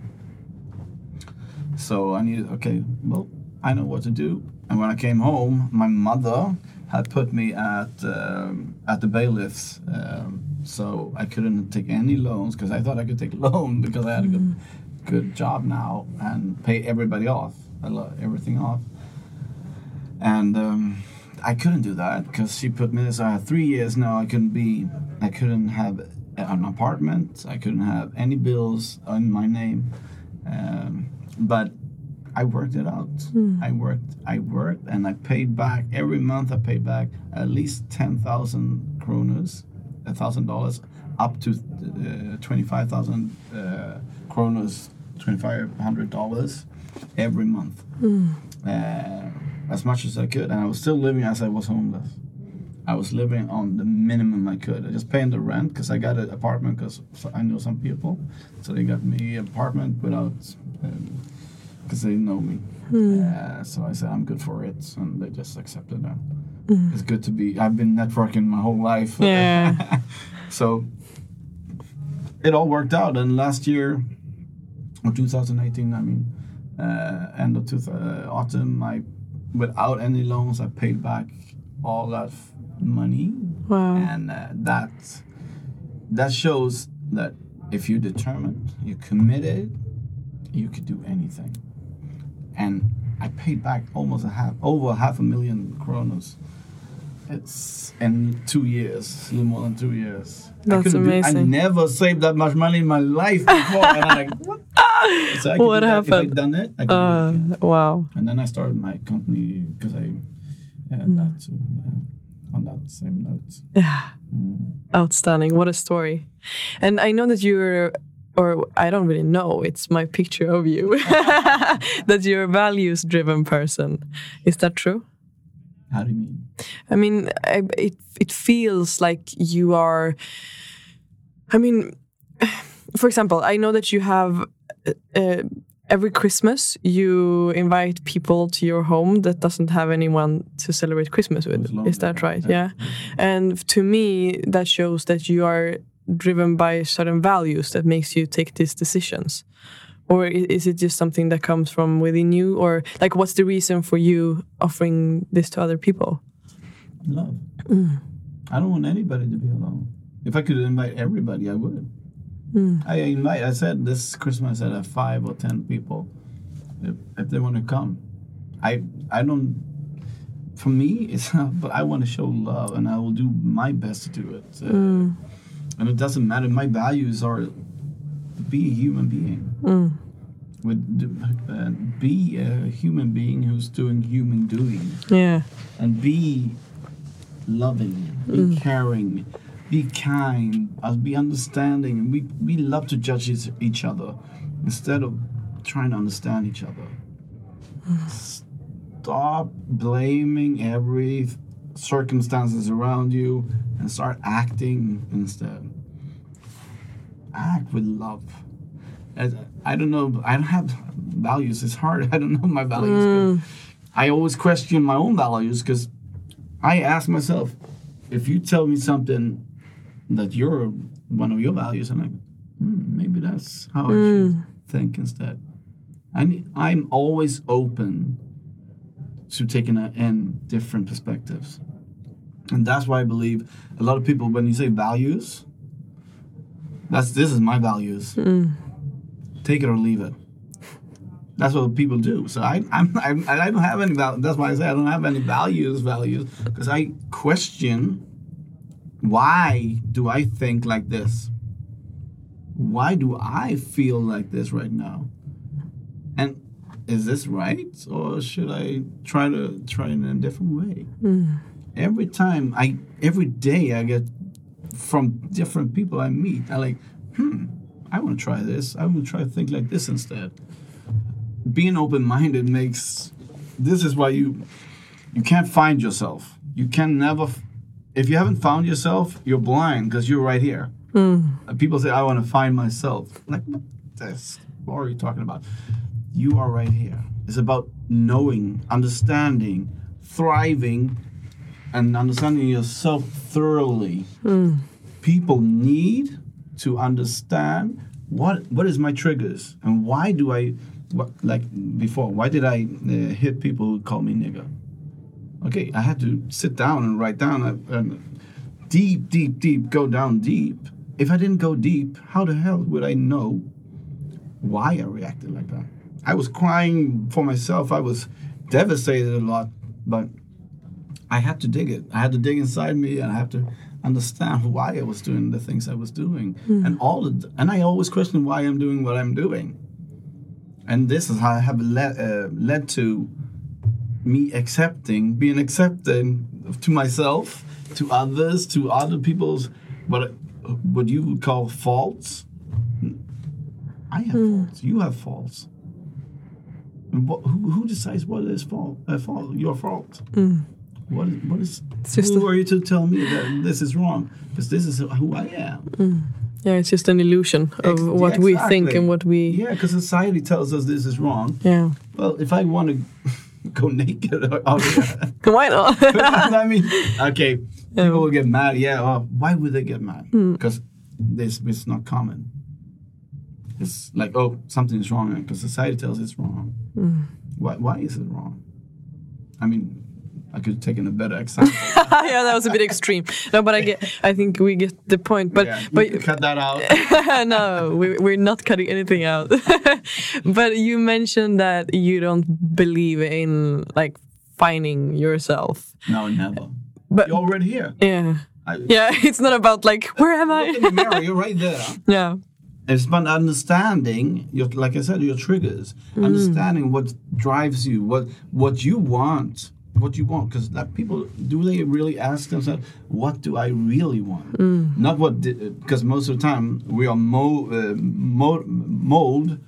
So I needed okay. Well, I know what to do. And when I came home, my mother had put me at um, at the bailiffs, um, so I couldn't take any loans because I thought I could take a loan because I had a good good job now and pay everybody off, a lot, everything off. And um, I couldn't do that because she put me. So I had three years now. I couldn't be. I couldn't have an apartment. I couldn't have any bills in my name. Um, but I worked it out. I worked. I worked, and I paid back every month. I paid back at least ten thousand kronas, a thousand dollars, up to uh, twenty-five thousand uh, kronas, twenty-five hundred dollars every month. Uh, as much as I could, and I was still living as I was homeless. I was living on the minimum I could. I just paying the rent because I got an apartment because I know some people, so they got me an apartment without because they know me. Uh, so I said I'm good for it, and they just accepted that. It's good to be. I've been networking my whole life. Yeah. so it all worked out, and last year, or 2018, I mean, uh, end of two, uh, autumn, I without any loans, I paid back all that money, Wow. and uh, that that shows that if you're determined, you're committed, you could do anything. And I paid back almost a half, over half a million kronos. It's in two years, a little more than two years. I That's couldn't do- I never saved that much money in my life before. and I'm like, what? So I What. If happened? I'd done it, I could do it. Uh, wow. And then I started my company because I yeah, Mm. that on that same note. Yeah. Mm. Outstanding. What a story. And I know that you're, or I don't really know, it's my picture of you, that you're a values driven person. Is that true? How do you mean? I mean, I, it it feels like you are. I mean, for example, I know that you have uh, every Christmas you invite people to your home that doesn't have anyone to celebrate Christmas with. Is that right? yeah. Yeah. And to me, that shows that you are driven by certain values that makes you take these decisions. Or is it just something that comes from within you? Or like, what's the reason for you offering this to other people? Love. I don't want anybody to be alone. If I could invite everybody, I would. I invite. I said this Christmas I have five or ten people. If, if they want to come, I I don't. For me, it's not. But I want to show love, and I will do my best to do it. Uh, And it doesn't matter. My values are be a human being. With uh, be a human being who's doing human doing Yeah. and be loving, be mm. caring, be kind, uh, be understanding. And we, we love to judge each, other instead of trying to understand each other. Mm. Stop blaming every circumstances around you and start acting instead. Act with love. As- I don't know. I don't have values. It's hard. I don't know my values. 'cause mm. I always question my own values because I ask myself, if you tell me something that you're one of your values, I'm like, hmm, maybe that's how I should think instead. I ne- I'm always open to taking in different perspectives, and that's why I believe a lot of people when you say values, that's this is my values. Take it or leave it. That's what people do. So I, I'm, I'm, I don't have any val That's why I say I don't have any values, values, because I question why do I think like this? Why do I feel like this right now? And is this right, or should I try to try it in a different way? Every time I, every day I get from different people I meet, I like, hmm, I want to try this. I want to try to think like this instead being open-minded makes this is why you you can't find yourself. You can never if you haven't found yourself you're blind because you're right here. Uh, people say i want to find myself. Like what this what are you talking about? You are right here. It's about knowing understanding thriving and understanding yourself thoroughly. People need to understand what what is my triggers and why do I what, like before why did I uh, hit people who call me nigger? Okay, I had to sit down and write down a, a deep, deep, deep, go down deep. If I didn't go deep, how the hell would I know why I reacted like that? I was crying for myself. I was devastated a lot, but I had to dig it. I had to dig inside me, and I had to understand why I was doing the things I was doing, and all. The, and I always question why I'm doing what I'm doing, and this is how I have led uh, led to me accepting, being accepting to myself, to others, to other people's what what you would call faults. I have faults. You have faults. What, who, who decides what is fault? Uh, fault? Your fault. What is, what is just who a- are you to tell me that this is wrong? Because this is who I am. Yeah, it's just an illusion of Ex- what we think and what we. Yeah, because society tells us this is wrong. Yeah. Well, if I want to go naked, oh yeah. Why not? I mean, okay, people will get mad. Yeah, well, why would they get mad? Hmm. Because this it's not common. It's like, oh, something is wrong because society tells it's wrong. Hmm. Why, why is it wrong? I mean, I could have taken a better example. yeah, that was a bit extreme. No, but I get. I think we get the point. But yeah, but cut that out. no, we, we're not cutting anything out. but you mentioned that you don't believe in like finding yourself. no, never. But You're already here. yeah, I, yeah, it's not about like where am Look in the I? mirror. You're right there. yeah, It's about understanding your, like I said, your triggers. Mm. Understanding what drives you, what what you want, what you want. Because that people do they really ask themselves, what do I really want? Mm. Not what. Because uh, most of the time we are mo, uh, mo, mold.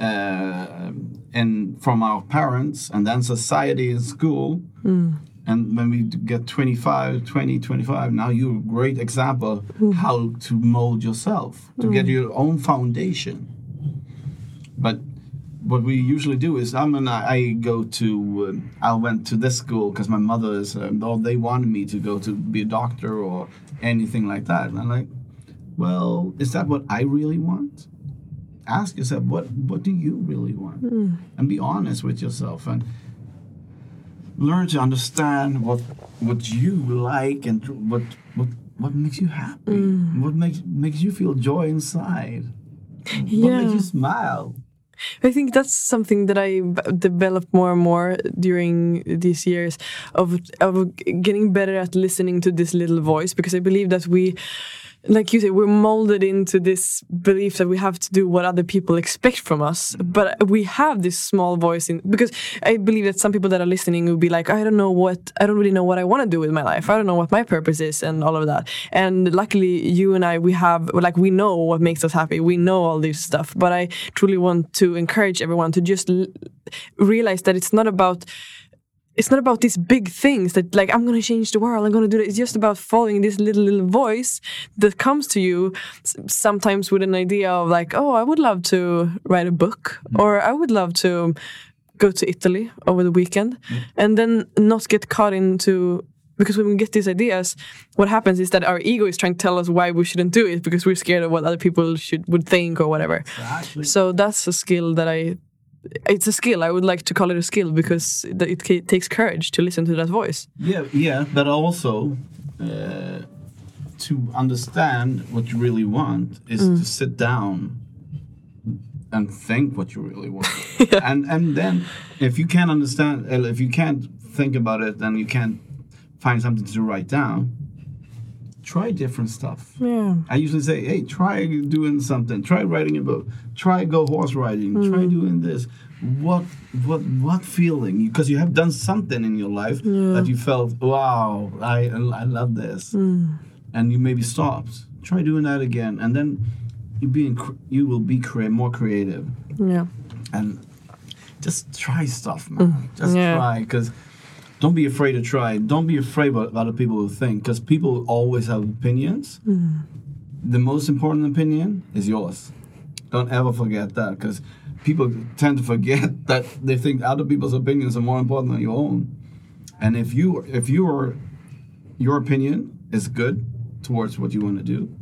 Uh, and from our parents and then society and school mm. and when we get 25 20 25 now you're a great example mm. how to mold yourself to get your own foundation but what we usually do is I'm and I, I go to um, I went to this school because my mother is um, or they wanted me to go to be a doctor or anything like that. And I'm like well is that what I really want? Ask yourself what what do you really want? And be honest with yourself and learn to understand what what you like and what what what makes you happy. What makes makes you feel joy inside. What Yeah. makes you smile I think that's something that I developed more and more during these years of of getting better at listening to this little voice because I believe that we like you say we're molded into this belief that we have to do what other people expect from us. Mm-hmm. But we have this small voice in because I believe that some people that are listening will be like I don't know what I don't really know what I want to do with my life. I don't know what my purpose is and all of that. And luckily you and I we have like we know what makes us happy. We know all this stuff. But I truly want to encourage everyone to just l- realize that it's not about it's not about these big things that like I'm gonna change the world. I'm gonna do it. It's just about following this little little voice that comes to you sometimes with an idea of like, oh, I would love to write a book, mm. or I would love to go to Italy over the weekend, mm. and then not get caught into. Because when we get these ideas, what happens is that our ego is trying to tell us why we shouldn't do it because we're scared of what other people should would think or whatever. Exactly. So that's a skill that I. It's a skill. I would like to call it a skill because th- it takes courage to listen to that voice. yeah yeah but also uh, to understand what you really want is to sit down and think what you really want and and then if you can't understand if you can't think about it then you can't find something to write down try different stuff Yeah. I usually say, hey, try doing something. Try writing a book. Try go horse riding. Try hmm. doing this. What what what feeling? Because you have done something in your life that you felt, wow, I I love this, hmm. and you maybe stopped. Try doing that again, and then you being you will be crea- more creative Yeah. and just try stuff, man. Mm. Just Yeah. try because. Don't be afraid to try. Don't be afraid what other people will think because people always have opinions the most important opinion is yours. Don't ever forget that because people tend to forget that they think other people's opinions are more important than your own. And if you if your your opinion is good towards what you want to do,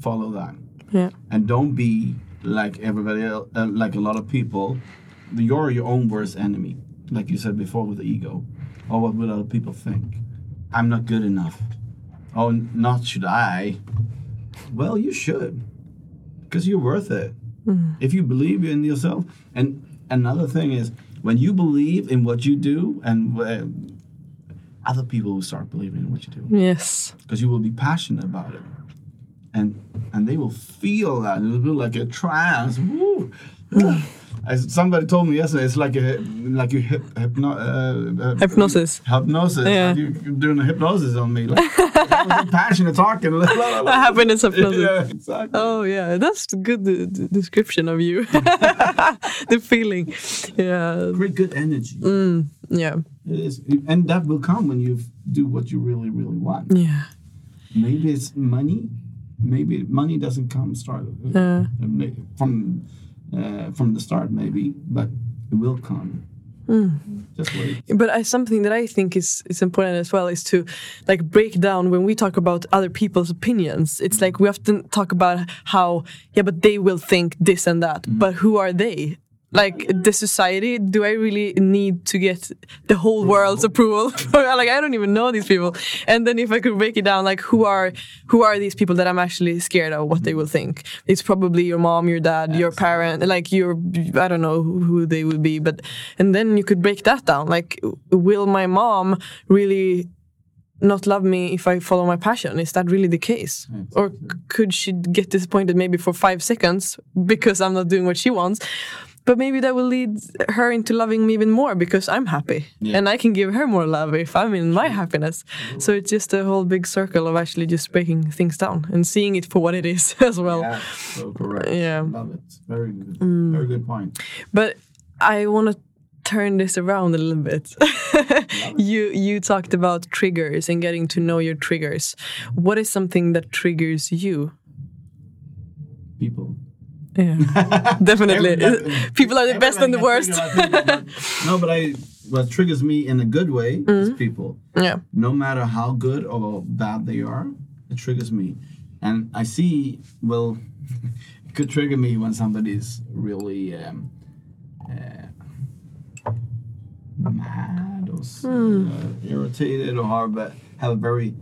follow that. Yeah. And don't be like everybody else, uh, like a lot of people. You're your own worst enemy. Like you said before with the ego. Oh, what will other people think? I'm not good enough. Oh, not should I. Well, you should. Because you're worth it. If you believe in yourself. And another thing is, when you believe in what you do, and uh, other people will start believing in what you do Yes. because you will be passionate about it, and and they will feel that it'll be like a trance. Woo. As somebody told me yesterday, it's like a like you hip, hypno, uh, uh, Hypnosis. Hypnosis. Yeah. Like you, you're doing a hypnosis on me. Like, was passionate talking. blah, blah, blah. Happiness hypnosis. Yeah, exactly. Oh yeah, that's a good uh, d- description of you. the feeling. Yeah. Very good energy. Mm, yeah. It is, and that will come when you do what you really, really want. Yeah. Maybe it's money. Maybe money doesn't come start Uh, from uh, from the start, maybe, but it will come. Just wait. but I, something that I think is is important as well is to like break down when we talk about other people's opinions. It's like we often talk about how yeah, but they will think this and that. But who are they? Like the society, do I really need to get the whole world's approval? For, like I don't even know these people. And then if I could break it down, like who are who are these people that I'm actually scared of what they will think? It's probably your mom, your dad, your parent, like your I don't know who they would be, but and then you could break that down. Like, will my mom really not love me if I follow my passion? Is that really the case? Or could she get disappointed maybe for five seconds because I'm not doing what she wants? But maybe that will lead her into loving me even more because I'm happy Yeah. and I can give her more love if I'm in my happiness. So it's just a whole big circle of actually just breaking things down and seeing it for what it is as well. Yeah, so correct. Yeah. Mm. Love it. Very good. Very good point. But I want to turn this around a little bit. you you talked about triggers and getting to know your triggers. What is something that triggers you? People. Yeah, definitely. People are the best and the worst. has trigger, but- no, but I what triggers me in a good way is Mm-hmm. people. Yeah, No matter how good or bad they are, it triggers me. And I see, well, it could trigger me when somebody's really um, uh, mad or Hmm. uh, irritated or but have a very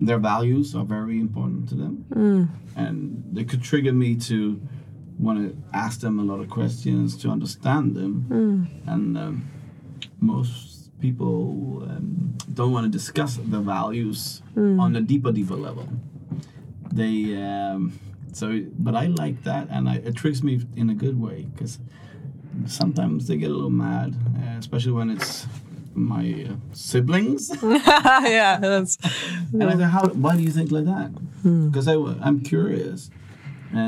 their values are very important to them Hmm. and they could trigger me to want to ask them a lot of questions to understand them Hmm. and um, most people um, don't want to discuss the values on a deeper deeper level they um, so but i like that and I, it tricks me in a good way because sometimes they get a little mad uh, especially when it's my uh, siblings yeah, that's and I said, "How? Why do you think like that?" Because I, am curious. Uh,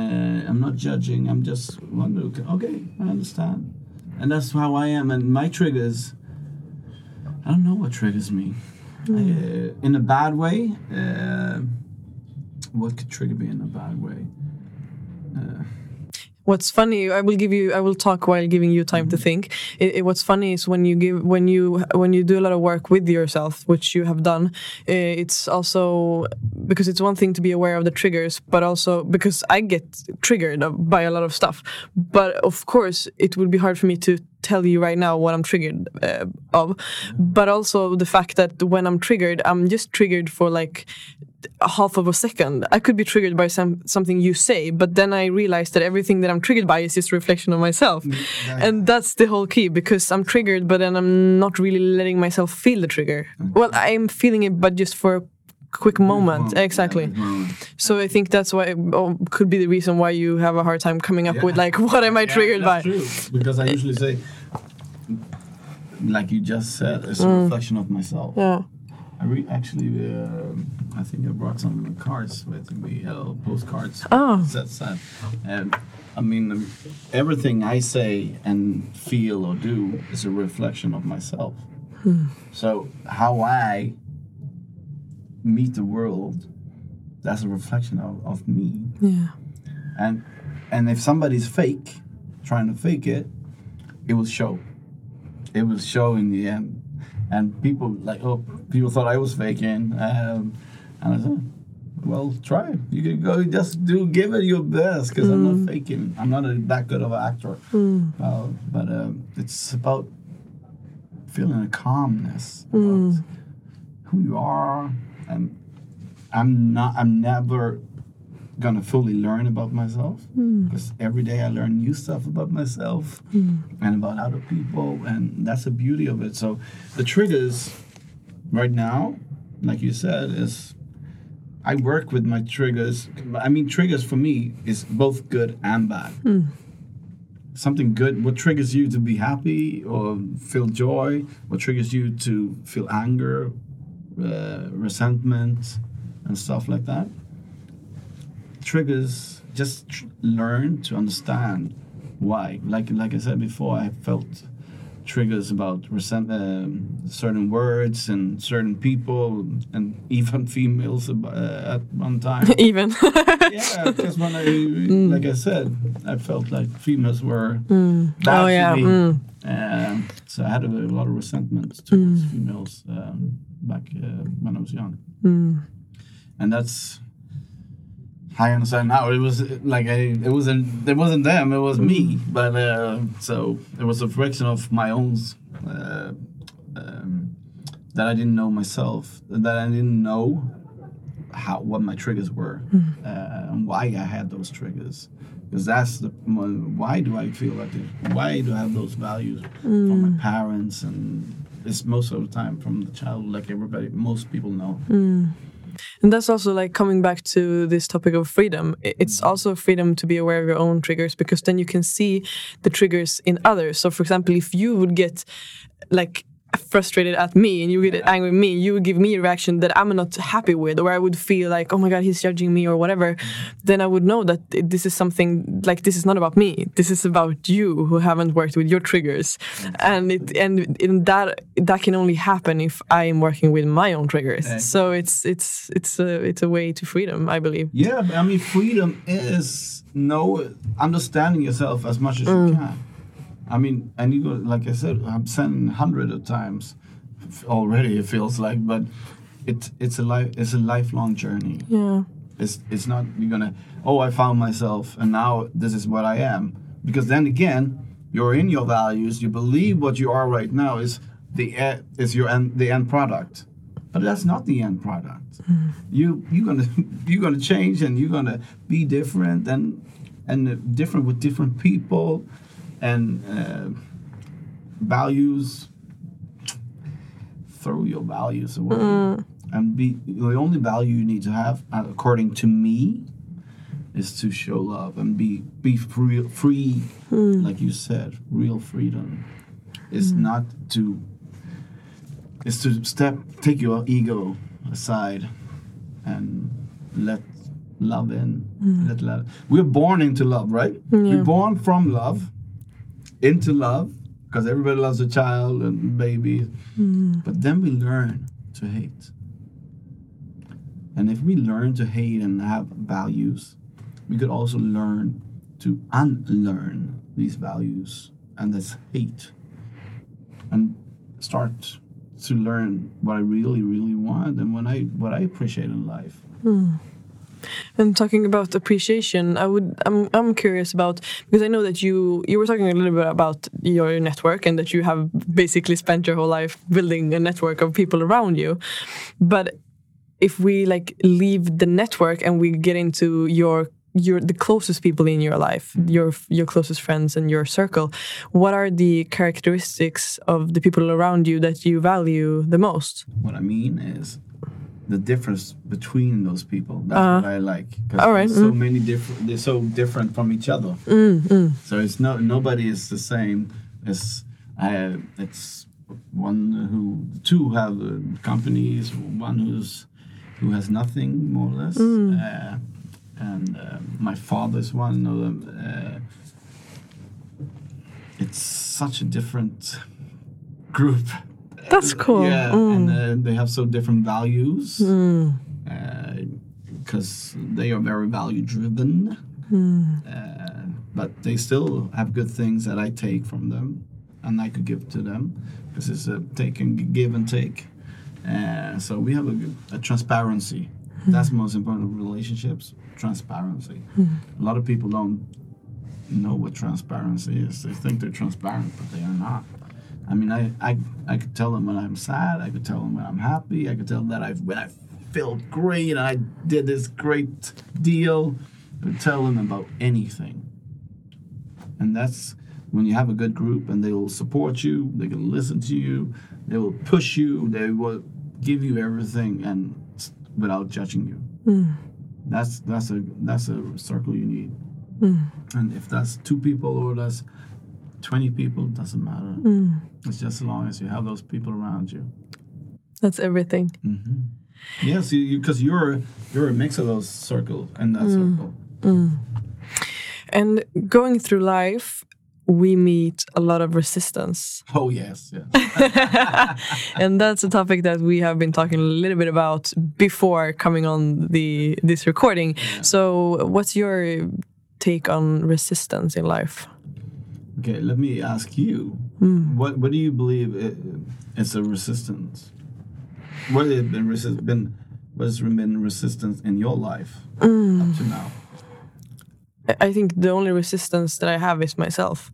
I'm not judging. I'm just wondering. Okay, I understand, and that's how I am. And my triggers, I don't know what triggers me. I, uh, in a bad way. Uh, what could trigger me in a bad way? What's funny, I will give you, I will talk while giving you time to think. It, it- what's funny is when you give, when you, when you do a lot of work with yourself, which you have done, eh, it's also because it's one thing to be aware of the triggers, but also because I get triggered by a lot of stuff. But of course, it would be hard for me to tell you right now what I'm triggered uh, of. But also the fact that when I'm triggered, I'm just triggered for like a half of a second. I could be triggered by some something you say, but then I realize that everything that I'm triggered by is just a reflection of myself, and that's the whole key because I'm triggered, but then I'm not really letting myself feel the trigger. Well, I'm feeling it, but just for a quick moment. Exactly. Moment. So I think that's why oh, could be the reason why you have a hard time coming up with like what am I Yeah, triggered by? True, because I usually say, like you just said, it's a reflection of myself. Yeah. I re- actually, uh, I think I brought some cards with me, uh, postcards. Oh. That's that. And I mean, um, everything I say and feel or do is a reflection of myself. So how I meet the world, that's a reflection of, of me. Yeah. And and if somebody's fake, trying to fake it, it will show. it will show in the end, and people like oh people thought I was faking, um, and I said. Well, try. You can go. Just do. Give it your best, because I'm not faking. I'm not a, that good of an actor. Uh, but um, it's about feeling a calmness about who you are, and I'm not. I'm never gonna fully learn about myself hmm. because every day I learn new stuff about myself hmm. and about other people, and that's the beauty of it. So the triggers right now, like you said, is I work with my triggers. I mean, triggers for me is both good and bad. Hmm. Something good, what triggers you to be happy or feel joy, what triggers you to feel anger, uh, resentment, and stuff like that. Triggers, just tr- learn to understand why. Like like I said before, I felt triggers about resent um, certain words and certain people and even females ab- uh, at one time. Even. yeah, because when I, like I said, I felt like females were bad Oh, yeah, to me. mm. Um, so I had a, lot of resentment towards females um, back uh, when I was young, and that's. I understand now. It was like I, it wasn't. It wasn't them. It was me. But uh, so it was a reflection of my own uh, um, that I didn't know myself. That I didn't know how what my triggers were uh, and why I had those triggers. Because that's the why do I feel like this? Why do I have those values from my parents and it's most of the time from the child, like everybody, most people know. Hmm. And that's also like coming back to this topic of freedom. It's mm-hmm. also freedom to be aware of your own triggers because then you can see the triggers in others. So, for example, if you would get like frustrated at me and you get angry at me, you give me a reaction that I'm not happy with, or I would feel like, oh my God, he's judging me or whatever, mm-hmm. then I would know that this is something like this is not about me. This is about you who haven't worked with your triggers. Mm-hmm. And it and in that that can only happen if I am working with my own triggers. So it's it's it's a it's a way to freedom, I believe. Yeah, but I mean, freedom is know understanding yourself as much as you mm. can. I mean, and you go like I said, I've said hundred of times already. It feels like, but it it's a life it's a lifelong journey. Yeah. It's it's not you're gonna oh I found myself and now this is what I am because then again you're in your values you believe what you are right now is the e- is your end the end product but that's not the end product mm-hmm. you you're gonna you're gonna change and you're gonna be different and and different with different people and uh, values. Throw your values away. And be the only value you need to have uh, according to me is to show love and be be free free like you said real freedom. Is not to is to step take your ego aside and let love in. Let love we're born into love right? We're born from love into love because everybody loves a child and babies mm. but then we learn to hate. And if we learn to hate and have values we could also learn to unlearn these values and this hate and start to learn what I really, really want and what I what I appreciate in life. Hmm. And talking about appreciation, I would I'm I'm curious about because I know that you you were talking a little bit about your network and that you have basically spent your whole life building a network of people around you. But if we like leave the network and we get into your your the closest people in your life, your your closest friends and your circle, what are the characteristics of the people around you that you value the most? What I mean is the difference between those people. That's what I like. All right. So many different. They're so different from each other. So it's no nobody is the same. It's uh, it's one who two have uh, companies. One who's who has nothing more or less. Uh, and uh, my father's one of them. Uh, it's such a different group. That's cool. Yeah, Mm. and uh, they have so different values because they are very value driven. Mm. Uh, but they still have good things that I take from them. and I could give to them because it's a take and give and take. Uh, so we have a, a transparency. That's most important in relationships. Transparency. A lot of people don't know what transparency is. They think they're transparent, but they are not. I mean, I, I, I could tell them when I'm sad. I could tell them when I'm happy. I could tell them that I when I felt great and I did this great deal. I could tell them about anything. And that's when you have a good group and they will support you. They can listen to you. They will push you. They will give you everything and without judging you. Hmm. That's that's a that's a circle you need. Hmm. And if that's two people or that's 20 people, doesn't matter. Hmm. It's just as long as you have those people around you. That's everything. Mm-hmm. Yes, you because you, are you're a mix of those circles and that mm. circle. Mm. And going through life, we meet a lot of resistance. Oh yes, yes. and that's a topic that we have been talking a little bit about before coming on the this recording. So, what's your take on resistance in life? Okay, let me ask you. Hmm. What what do you believe i is a resistance? What has been resist been what has been resistance in your life up hmm. to now? I- I think the only resistance that I have is myself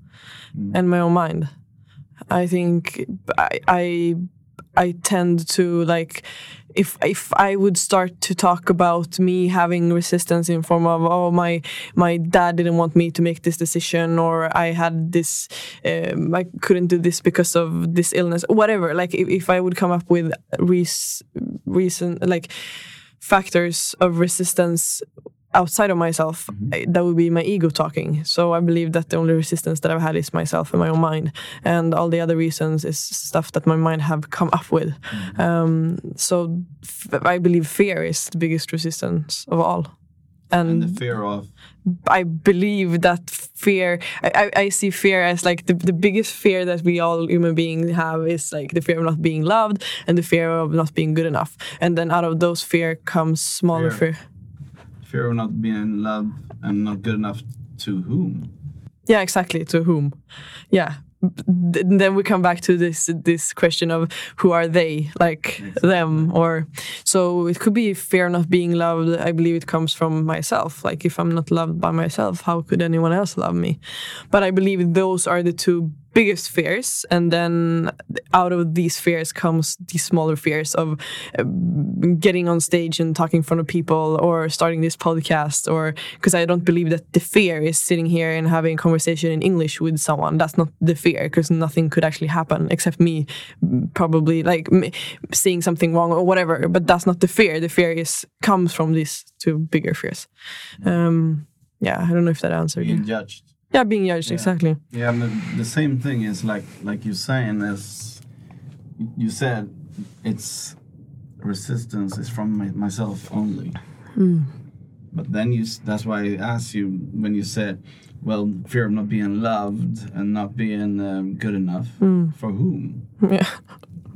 hmm. and my own mind. I think I, I I tend to like if if I would start to talk about me having resistance in form of oh my my dad didn't want me to make this decision or I had this um, I couldn't do this because of this illness whatever. Like if, if I would come up with reas reason like factors of resistance outside of myself, I- that would be my ego talking. So I believe that the only resistance that I've had is myself and my own mind, and all the other reasons is stuff that my mind have come up with. Mm-hmm. Um, so f- I believe fear is the biggest resistance of all. And And, the fear of I believe that fear, I, I, I see fear as like the, the biggest fear that we all human beings have is like the fear of not being loved and the fear of not being good enough. And then out of those fear comes smaller Fear. fear. Fear of not being loved and not good enough to whom? Yeah, exactly. To whom? Yeah. Then we come back to this this question of who are they, like them, or so it could be fear of not being loved. I believe it comes from myself. Like if I'm not loved by myself, how could anyone else love me? But I believe those are the two biggest fears, and then out of these fears comes these smaller fears of uh, getting on stage and talking in front of people, or starting this podcast, or because I don't believe that the fear is sitting here and having a conversation in English with someone. That's not the fear, because nothing could actually happen except me probably like me, seeing something wrong or whatever. But that's not the fear. The fear is comes from these two bigger fears. Um, yeah, I don't know if that answered you. Being judged. Yeah, being judged exactly. Yeah, but the same thing is like like you're saying is you said it's resistance is from my, myself only. Hmm. But then you that's why I asked you when you said, well, fear of not being loved and not being um, good enough hmm. for whom? Yeah.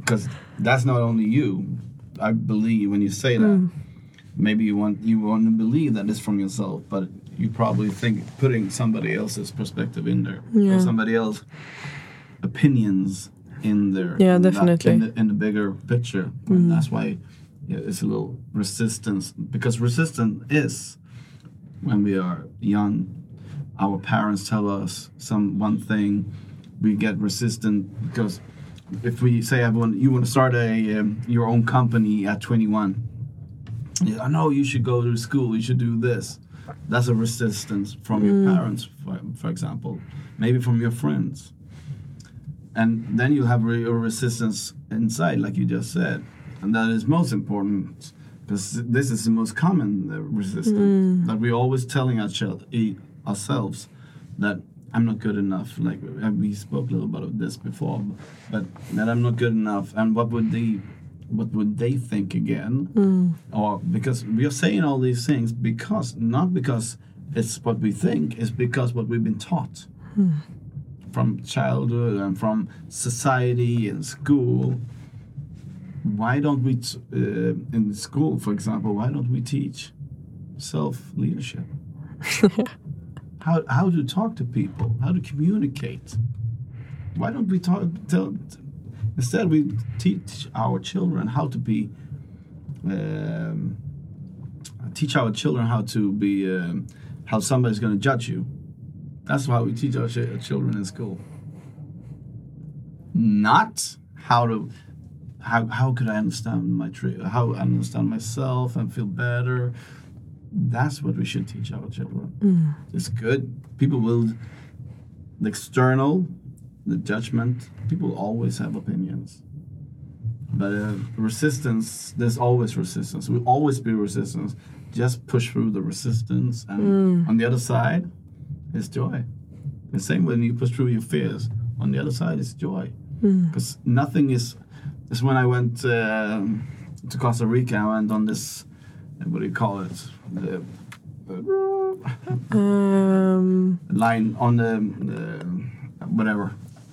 Because that's not only you. I believe when you say that. Hmm. Maybe you want you want to believe that it's from yourself, but you probably think putting somebody else's perspective in there Yeah. or somebody else opinions in there. Yeah, in that- definitely. in, the, in the bigger picture, and that's why yeah, it's a little resistance because resistance is when we are young. Our parents tell us some one thing, we get resistant because if we say everyone you want to start a um, your own company at 21 yeah, I know you should go to school you should do this that's a resistance from your parents for, for example maybe from your friends and then you have re- a resistance inside like you just said and that is most important because this is the most common uh, resistance that we're always telling ourselves ourselves that I'm not good enough. Like we spoke a little bit of this before, but that I'm not good enough. And what would they, what would they think again? Or because we are saying all these things because not because it's what we think, it's because what we've been taught from childhood and from society and school. Why don't we, t- uh, in school, for example, why don't we teach self leadership? how, how to talk to people, how to communicate. why don't we talk? Tell, instead, we teach our children how to be. Um, teach our children how to be. Um, how somebody's going to judge you. That's why we teach our ch- children in school. Not how to. How, how could I understand my tree? How I understand myself and feel better? That's what we should teach our children. It's good. People will the external, the judgment, people always have opinions. But uh, resistance, there's always resistance. we always be resistance. Just push through the resistance, and on the other side is joy. The same when you push through your fears. On the other side is joy, because nothing is. It's when I went um to Costa Rica. I went on this. uh, What do you call it? The, the Um, line on the, the whatever.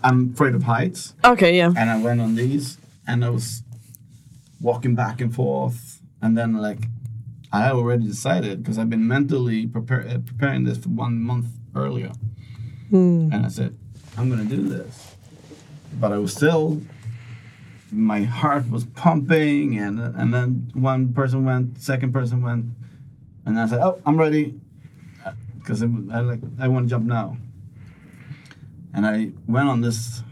I'm afraid of heights, okay, yeah. and I went on these, and I was walking back and forth, and then like I already decided because I've been mentally prepare, uh, preparing this for one month earlier, Mm. and I said I'm gonna do this, but I was still. My heart was pumping, and and then one person went, second person went, and I said, "Oh, I'm ready," because I like I want to jump now. And I went on this,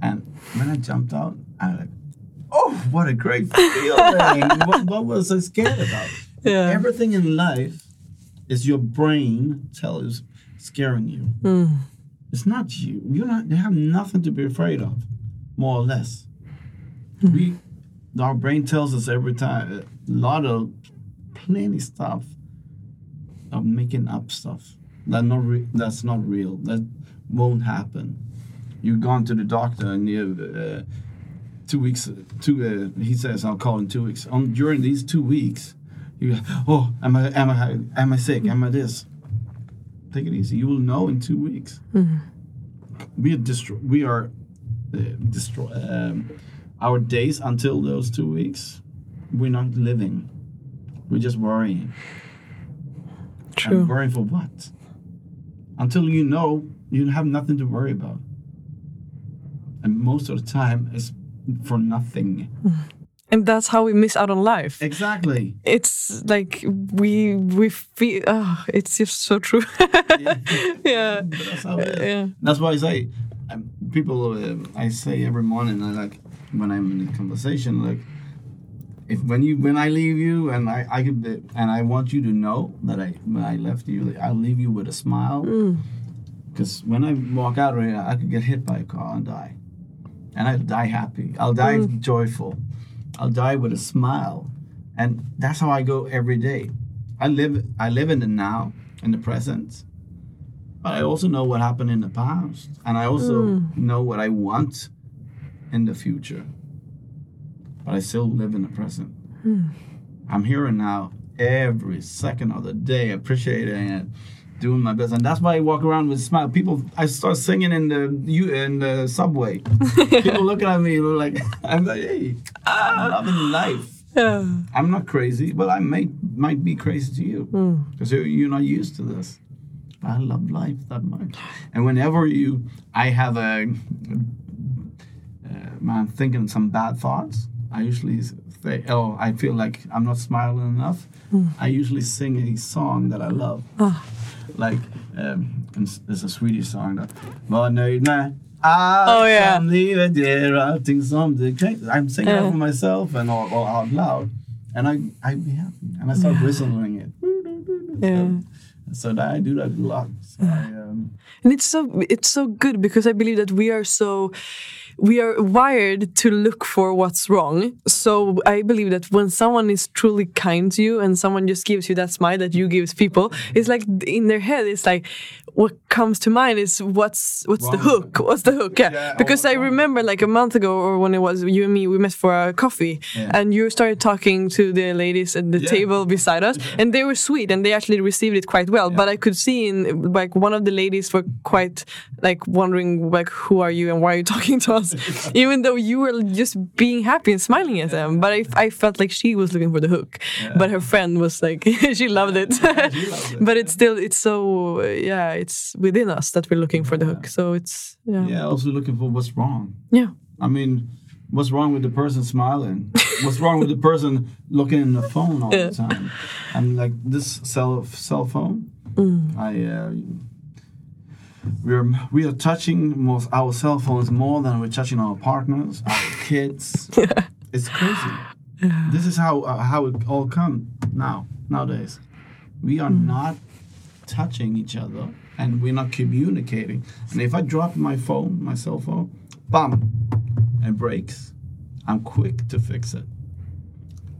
and when I jumped out, I was like, "Oh, what a great feeling! what, what was I scared about?" Yeah. Everything in life is your brain tells scaring you. Mm. It's not you. You're not. You have nothing to be afraid of, more or less. We, our brain tells us every time a lot of, plenty stuff, of making up stuff that not re- that's not real. That won't happen. You've gone to the doctor and you. Uh, Two weeks. Two. Uh, he says I'll call in two weeks. On during these two weeks, you. Oh, am I? Am I? Am I sick? Am I this? Take it easy. You will know in two weeks we are destroy we are uh, destroy um, our days until those two weeks we're not living we're just worrying True. and worrying for what until you know you have nothing to worry about and most of the time it's for nothing And that's how we miss out on life. exactly It's like we we feel. Oh, it's just so true. yeah. But that's how it is. Yeah. That's why I say, um, people. Uh, I say every morning, I like when I'm in a conversation, like if when you when I leave you, and I I could and I want you to know that I when I left you, like, I'll leave you with a smile. Because when I walk out of here, I could get hit by a car and die, and I die happy. I'll die mm. joyful. I'll die with a smile, and that's how I go every day. I live I live in the now, in the present. But I also know what happened in the past, and I also mm. know what I want in the future. But I still live in the present. Hmm. I'm here and now, every second of the day, appreciating it, doing my best, and that's why I walk around with a smile. People, I start singing in the you in the subway. People looking at me like I'm like, hey, I'm loving life. I'm not crazy, but I may might be crazy to you hmm. because you're, you're not used to this. I love life that much, and whenever you, I have a, uh, I'm thinking some bad thoughts. I usually say, oh, I feel like I'm not smiling enough. Hmm. I usually sing a song that I love, ah. Like um, there's a Swedish song that Var nöjd med allt Oh, yeah. som livet ger, allting som du kan. I'm singing it for myself and or, or out loud, and I I be happy, and I start whistling it. Yeah. So that I do that a lot. So I, um, and it's so it's so good because i believe that we are so we are wired to look for what's wrong. So i believe that when someone is truly kind to you and someone just gives you that smile that you give people it's like in their head it's like what comes to mind is what's what's the hook? What's the hook? Yeah, Yeah, because i remember like a month ago or when it was you and me we met for a coffee Yeah. and you started talking to the ladies at the Yeah. table beside us and they were sweet and they actually received it quite well. But i could see in like one of the ladies were quite like wondering like who are you and why are you talking to us even though you were just being happy and smiling at them, but I, I felt like she was looking for the hook, but her friend was like she loved it. loved it, but it's still it's so yeah it's within us that we're looking for the hook. So it's yeah Yeah, also looking for what's wrong. yeah I mean, what's wrong with the person smiling? what's wrong with the person looking in the phone all the time? And like this cell cell phone, Mm. I uh, we're we are touching most our cell phones more than we're touching our partners, our kids. It's crazy. This is how uh, how it all come now nowadays. We are not touching each other and we're not communicating. And if I drop my phone, my cell phone, bam, it breaks. I'm quick to fix it.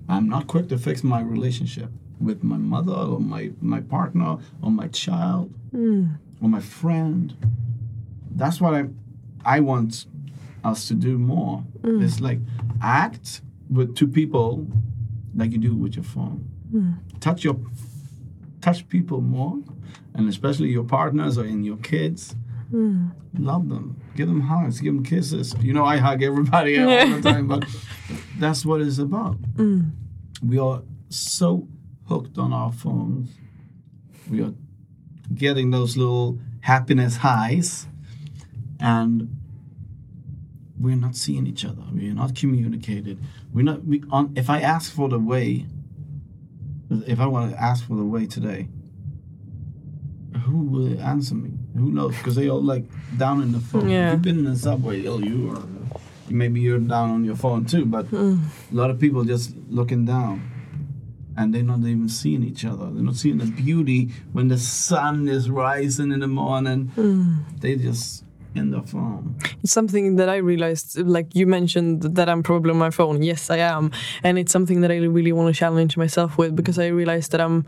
I'm not quick to fix my relationship with my mother or my, my partner or my child or my friend. That's what I I want us to do more. Mm. It's like act with two people like you do with your phone. Mm. Touch your touch people more, and especially your partners or in your kids. Mm. Love them. Give them hugs. Give them kisses. You know, I hug everybody all the time, but that's what it's about. We are so hooked on our phones. We are getting those little happiness highs, and we're not seeing each other. We're not communicated. We're not. We on. If I ask for the way, if I want to ask for the way today, who will answer me? Who knows? Because they all like down in the phone. Yeah. You've been in the subway, oh, you are. Maybe you're down on your phone too, but hmm. a lot of people just looking down, and they're not even seeing each other. They're not seeing the beauty when the sun is rising in the morning. Hmm. They just in the phone. It's something that I realized, like you mentioned, that I'm probably on my phone. Yes, I am, and it's something that I really want to challenge myself with because I realized that I'm,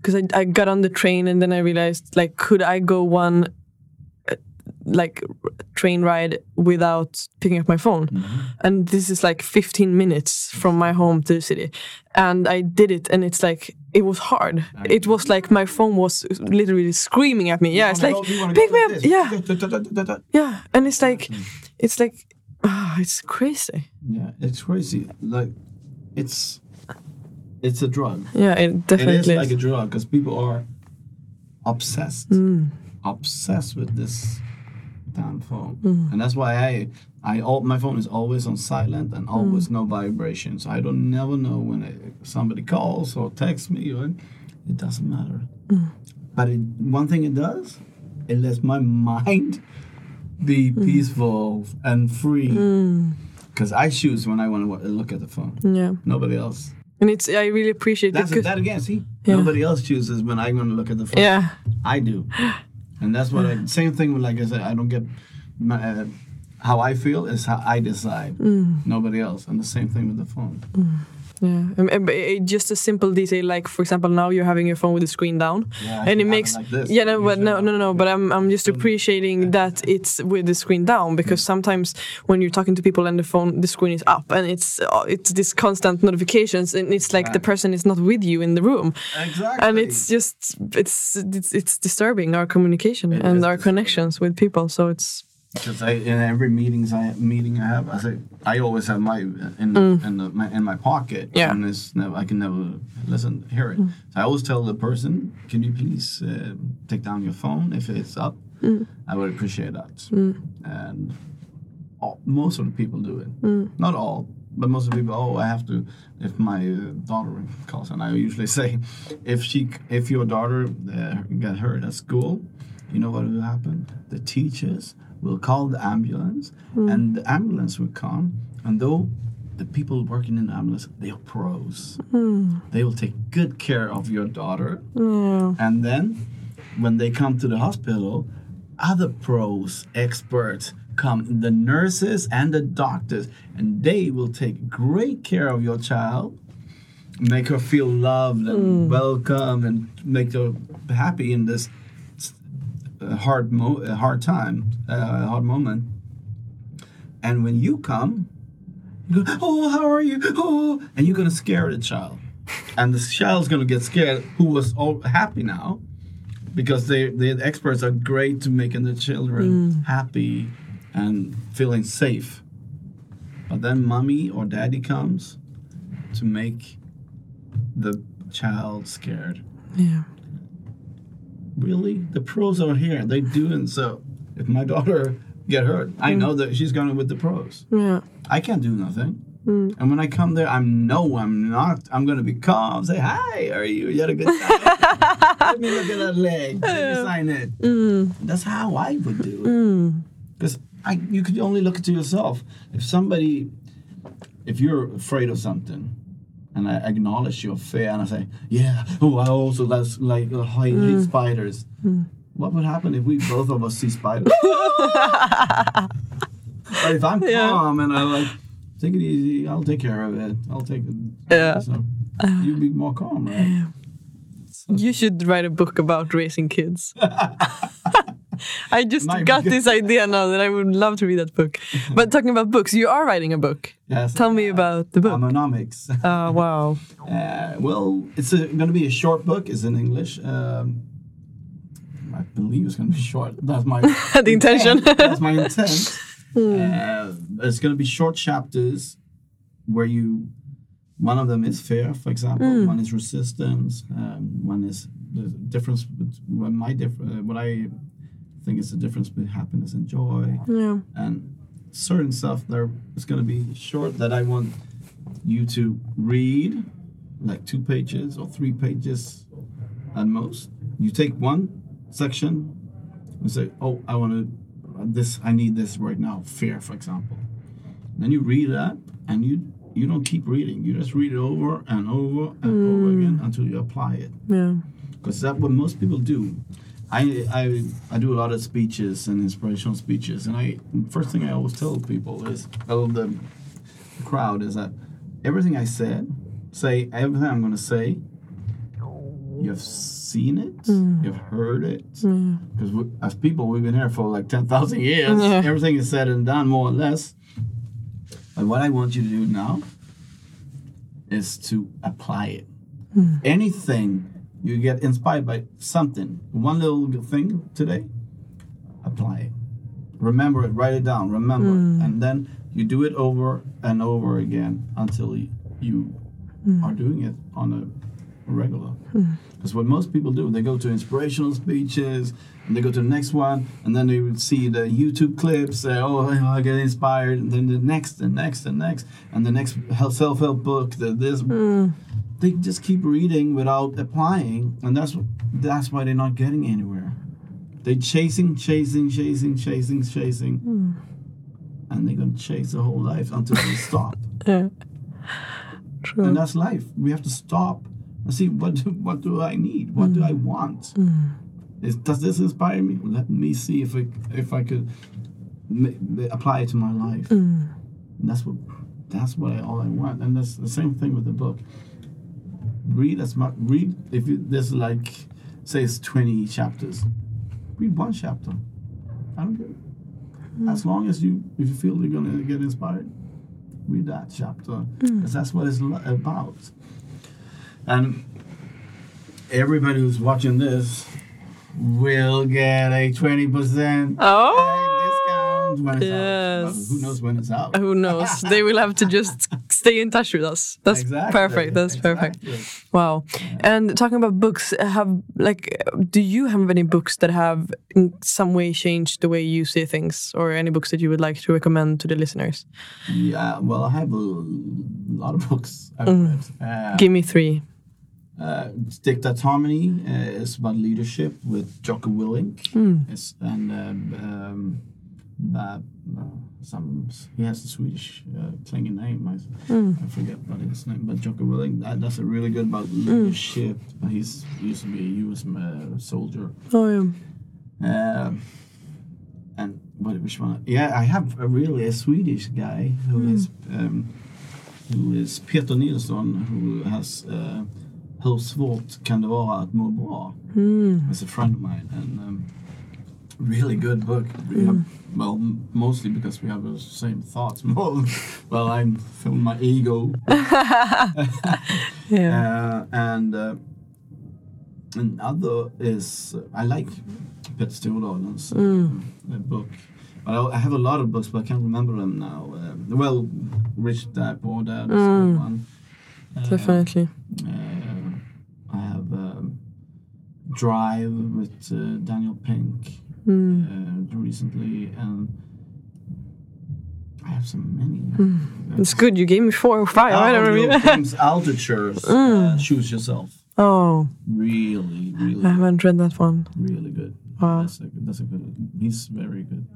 because I, I got on the train and then I realized like, could I go one, like, train ride without picking up my phone? And this is like 15 minutes from my home to the city, and I did it, and it's like it was hard. It was like my phone was literally screaming at me. Yeah, it's like pick me up. Yeah, yeah, and it's like, it's like, ah, it's crazy. Yeah, it's crazy. Like, it's it's a drug. Yeah, it It definitely is is. like a drug because people are obsessed, Mm. obsessed with this damn phone, Mm. and that's why I I all my phone is always on silent and always Mm. no vibrations. I don't never know when it, somebody calls or texts me. Or, it doesn't matter. Mm. But it, one thing it does, it lets my mind be Mm. peaceful and free. Because I choose when I want to look at the phone. yeah, Nobody else. and it's I really appreciate That's it. it. 'cause- That again. See, Yeah. nobody else chooses when I'm going to look at the phone. yeah, I do, and that's what I. Same thing with like I said. I don't get my, uh, how I feel is how I decide. Mm. Nobody else, and the same thing with the phone. Yeah. Um, uh, but, uh, just a simple detail, like for example, now you're having your phone with the screen down, Yeah, and it makes like yeah, no, but no, no, no, no. But I'm I'm just appreciating that it's with the screen down because sometimes when you're talking to people and the phone, the screen is up, and it's uh, it's this constant notifications, and it's like the person is not with you in the room. Exactly. and it's just it's it's, it's disturbing our communication It and our disturbing. connections with people so it's Because I, in every meetings I meeting I have, I say I always have my in in, the, my, in my pocket. Mm. Yeah. And it's never, I can never listen hear it. So I always tell the person, "Can you please uh, take down your phone if it's up? Mm. I would appreciate that." And all, most of the people do it. Mm. Not all, but most of the people. Oh, I have to. If my daughter calls, and I usually say, if she, if your daughter uh, got hurt at school, you know what will happen? The teachers will call the ambulance, hmm. and the ambulance will come, and though the people working in the ambulance, they are pros. Hmm. They will take good care of your daughter, yeah. And then when they come to the hospital, other pros, experts come, the nurses and the doctors, and they will take great care of your child, make her feel loved and hmm. welcome, and make her happy in this uh, hard mo- hard time, uh, hard moment. And when you come, you go, oh, how are you? Oh, and you're gonna scare the child, and the child's gonna get scared. Who was all happy now, because they the experts are great to making the children happy and feeling safe. But then mommy or daddy comes to make the child scared. Yeah. Really? The pros are here. They're doing so. If my daughter get hurt, I mm. know that she's going with the pros. Yeah. I can't do nothing. Mm. And when I come there, I'm no, I'm not. I'm going to be calm. Say, hi, are you? You had a good time? Let me look at that leg. Let me sign it. Mm. That's how I would do it. Because I, you could only look to yourself. If somebody, if you're afraid of something, and I acknowledge your fear, and I say, yeah, oh, I also less, like uh, I hate mm. spiders. Mm. What would happen if we both of us see spiders? but if I'm Yeah. calm and I like, take it easy, I'll take care of it. I'll take it. Yeah. So uh. you'd be more calm, right? You should write a book about raising kids. I just be got good. this idea now that I would love to read that book. But talking about books, you are writing a book. Yes. Tell me about the book. Amonomics. Uh, wow. Uh, well, it's going to be a short book. It's in English. Um, I believe it's going to be short. That's my The intention. That's my intent. Uh, it's going to be short chapters where you. One of them is fear, for example. One is resistance. Um, one is the difference. between my diff- uh, what I think is the difference between happiness and joy Yeah. and certain stuff there is going to be short that I want you to read, like two pages or three pages at most. You take one section and say, "Oh, I want to this. I need this right now." Fear, for example. Then you read that, and you you don't keep reading. You just read it over and over and over mm. again until you apply it Yeah. because that's what most people do. I, I I do a lot of speeches and inspirational speeches, and I first thing I always tell people is, oh, the, the crowd is that everything I said, say everything I'm going to say, you've seen it, mm. you've heard it, because as people we've been here for like ten thousand years. Yeah. Everything is said and done more or less. But what I want you to do now is to apply it. Hmm. Anything you get inspired by something, one little thing today, apply it. Remember it, write it down, remember it. And then you do it over and over again until you, you are doing it on a regular. Hmm. Because what most people do, they go to inspirational speeches, and they go to the next one, and then they would see the YouTube clips, say, oh, I get inspired, and then the next, and next, and next, and the next self help book, the, this. Hmm. They just keep reading without applying, and that's that's why they're not getting anywhere. They're chasing, chasing, chasing, chasing, chasing, hmm. and they're gonna chase their whole life until they stop. Yeah. True. And that's life. We have to stop and see what do, what do I need? What do I hmm. want? Hmm. Is, does this inspire me? Let me see if I, if I could apply it to my life. And that's what that's what I, all I want. And that's the same thing with the book. Read as much. Read if you, there's like say it's twenty chapters. Read one chapter. I don't care. Hmm. As long as you if you feel you're gonna get inspired, read that chapter hmm. because that's what it's about. And everybody who's watching this will get a twenty percent Oh. When it's out. Yes. Well, who knows when it's out? Who knows? they will have to just stay in touch with us. That's Exactly, perfect. That's perfect. exactly. Wow. And talking about books, have like, do you have any books that have in some way changed the way you see things, or any books that you would like to recommend to the listeners? Yeah, well, I have a lot of books I've Mm. read. Uh, Give me three. uh, Dichotomy uh, is about leadership with Jocko Willink. Mm. It's, and um, um, uh, uh, some he has a Swedish uh, clinging name. I, Mm. I forget what his name, but Jocko Willink. That, that's a really good about leadership. He's he used to be a U.S. uh, soldier. Oh yeah. Um, and what which one? Yeah, I have a really a Swedish guy who is um, who is Peter Nilsson who has uh, Hur svårt kan det vara att må bra? Mm. He's a friend of mine and um, really good book. We have, well, m- mostly because we have the same thoughts. Well, I'm filling my ego. Yeah. Uh, and uh, another is I like Petter Stordalens uh, uh, book. But I, I have a lot of books, but I can't remember them now. Um, well, Rich Dad Poor Dad is a good one. Uh, Definitely. uh, I have um, Drive with uh, Daniel Pink Mm. uh, recently, and I have so many. It's good. You gave me four or five. I don't remember. James Altucher's, uh, Choose Yourself. Oh, Really, really, I haven't read that one. really good. Wow. That's a, that's a good. He's very good.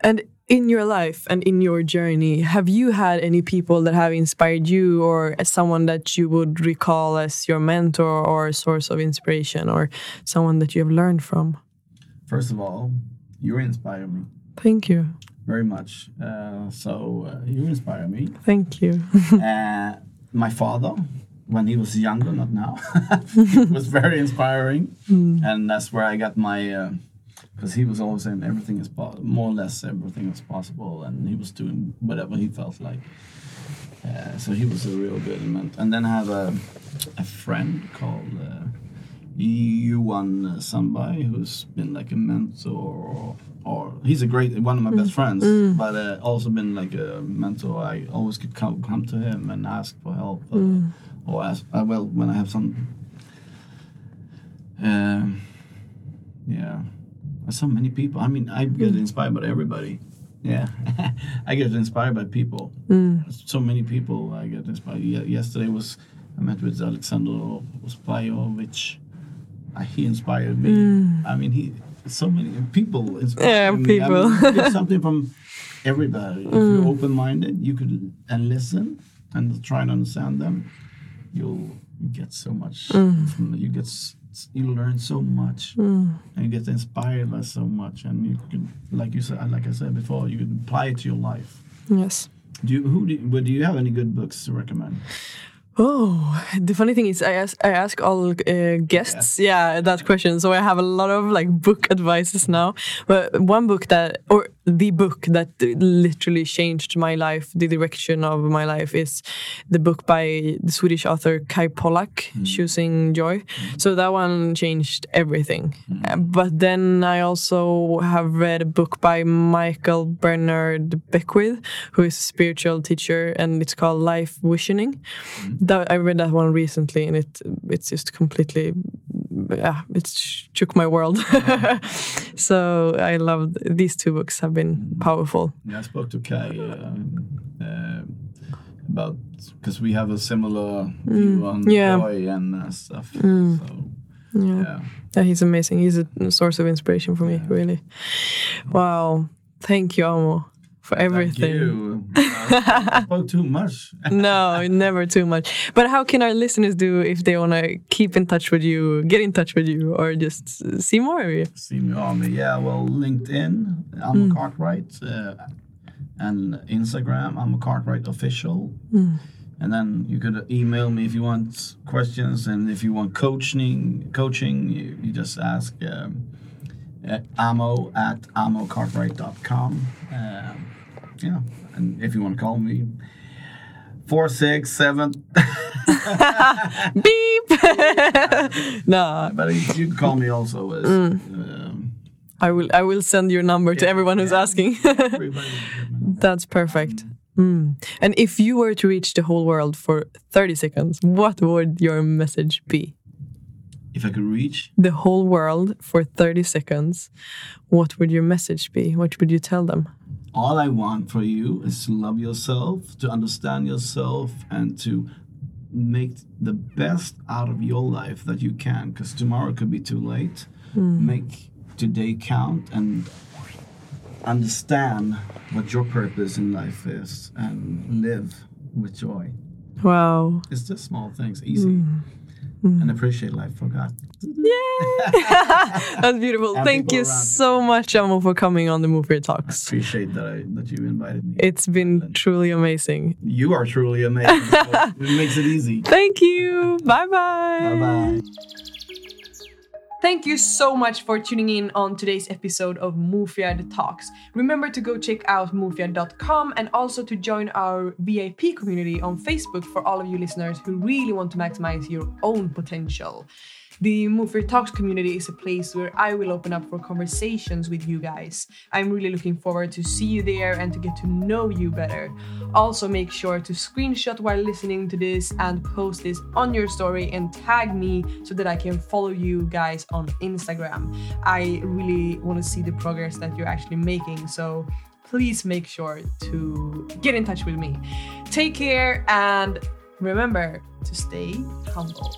And in your life and in your journey, have you had any people that have inspired you or as someone that you would recall as your mentor or a source of inspiration or someone that you have learned from? First of all, you inspire me Thank you. very much. Uh, so uh, you inspire me. Thank you. uh, my father, when he was younger, not now, was very inspiring, and that's where I got my. Because he was always saying everything is po- more or less everything is possible, and he was doing whatever he felt like. Uh, so he was a real good man. And then I have a, a friend called uh, Yuan Sambai, who's been like a mentor, or, he's a great one of my best friends, but uh, also been like a mentor. I always could come come to him and ask for help, uh, or ask uh, well when I have some. Um, yeah, There's so many people. I mean, I get inspired by everybody. Yeah, I get inspired by people. So many people I get inspired. Ye- yesterday was I met with Alexander Ospajovic. Uh, he inspired me. Mm. I mean, he so many people inspire Yeah, me. I people. mean, you get something from everybody. If you're mm. open-minded, you could and listen and try and understand them. You'll get so much mm. from you get you learn so much and you get inspired by so much and you can like you said like I said before you can apply it to your life. yes. Do you who do you, do you have any good books to recommend? Oh, the funny thing is, I ask I ask all uh, guests, yeah. that question. So I have a lot of like book advices now. But one book that, or the book that literally changed my life, the direction of my life, is the book by the Swedish author Kay Pollak, hmm. Choosing Joy. Hmm. So that one changed everything. Hmm. Uh, But then I also have read a book by Michael Bernard Beckwith, who is a spiritual teacher, and it's called Life Visioning that I read that one recently, and it it's just completely, yeah, it shook my world. so I loved these two books. Have been powerful. Yeah, I spoke to Kay uh, uh, about because we have a similar view on yeah. joy and uh, stuff. So Yeah. yeah, yeah, he's amazing. He's a source of inspiration for me, really. Wow, thank you, Amo, for Thank everything. I spoke too much. no, never too much. But how can our listeners do if they want to keep in touch with you, get in touch with you, or just see more of you? See me on me. Yeah, well, LinkedIn, I'm a Cartwright, uh, and Instagram, I'm a Cartwright official. And then you could email me if you want questions, and if you want coaching, coaching, you, you just ask um, uh, amo at amocartwright.com. Um, yeah, and if you want to call me, four six seven. Beep. no, But you can call me also as. Um, I will. I will send your number to everyone who's yeah. asking. That's perfect. Mm. And if you were to reach the whole world for 30 seconds, what would your message be? If I could reach. The whole world for 30 seconds, what would your message be? What would you tell them? All I want for you is to love yourself, to understand yourself, and to make the best out of your life that you can. Because tomorrow could be too late. Hmm. Make today count and understand what your purpose in life is and live with joy. Wow. It's just small things, easy. Hmm. Hmm. And appreciate life for God. Yay! That's beautiful. And Thank you so much, Amo, for coming on the Mofjärd Talks. Appreciate that I, that you invited me. It's been truly amazing. you are truly amazing. it makes it easy. Thank you. Bye bye. Bye bye. Thank you so much for tuning in on today's episode of Mofjärd Talks. Remember to go check out mufiad.com and also to join our VIP community on Facebook for all of you listeners who really want to maximize your own potential. The Mofjärd Talks community is a place where I will open up for conversations with you guys. I'm really looking forward to see you there and to get to know you better. Also, make sure to screenshot while listening to this and post this on your story and tag me so that I can follow you guys on Instagram. I really want to see the progress that you're actually making. So please make sure to get in touch with me. Take care and remember to stay humble.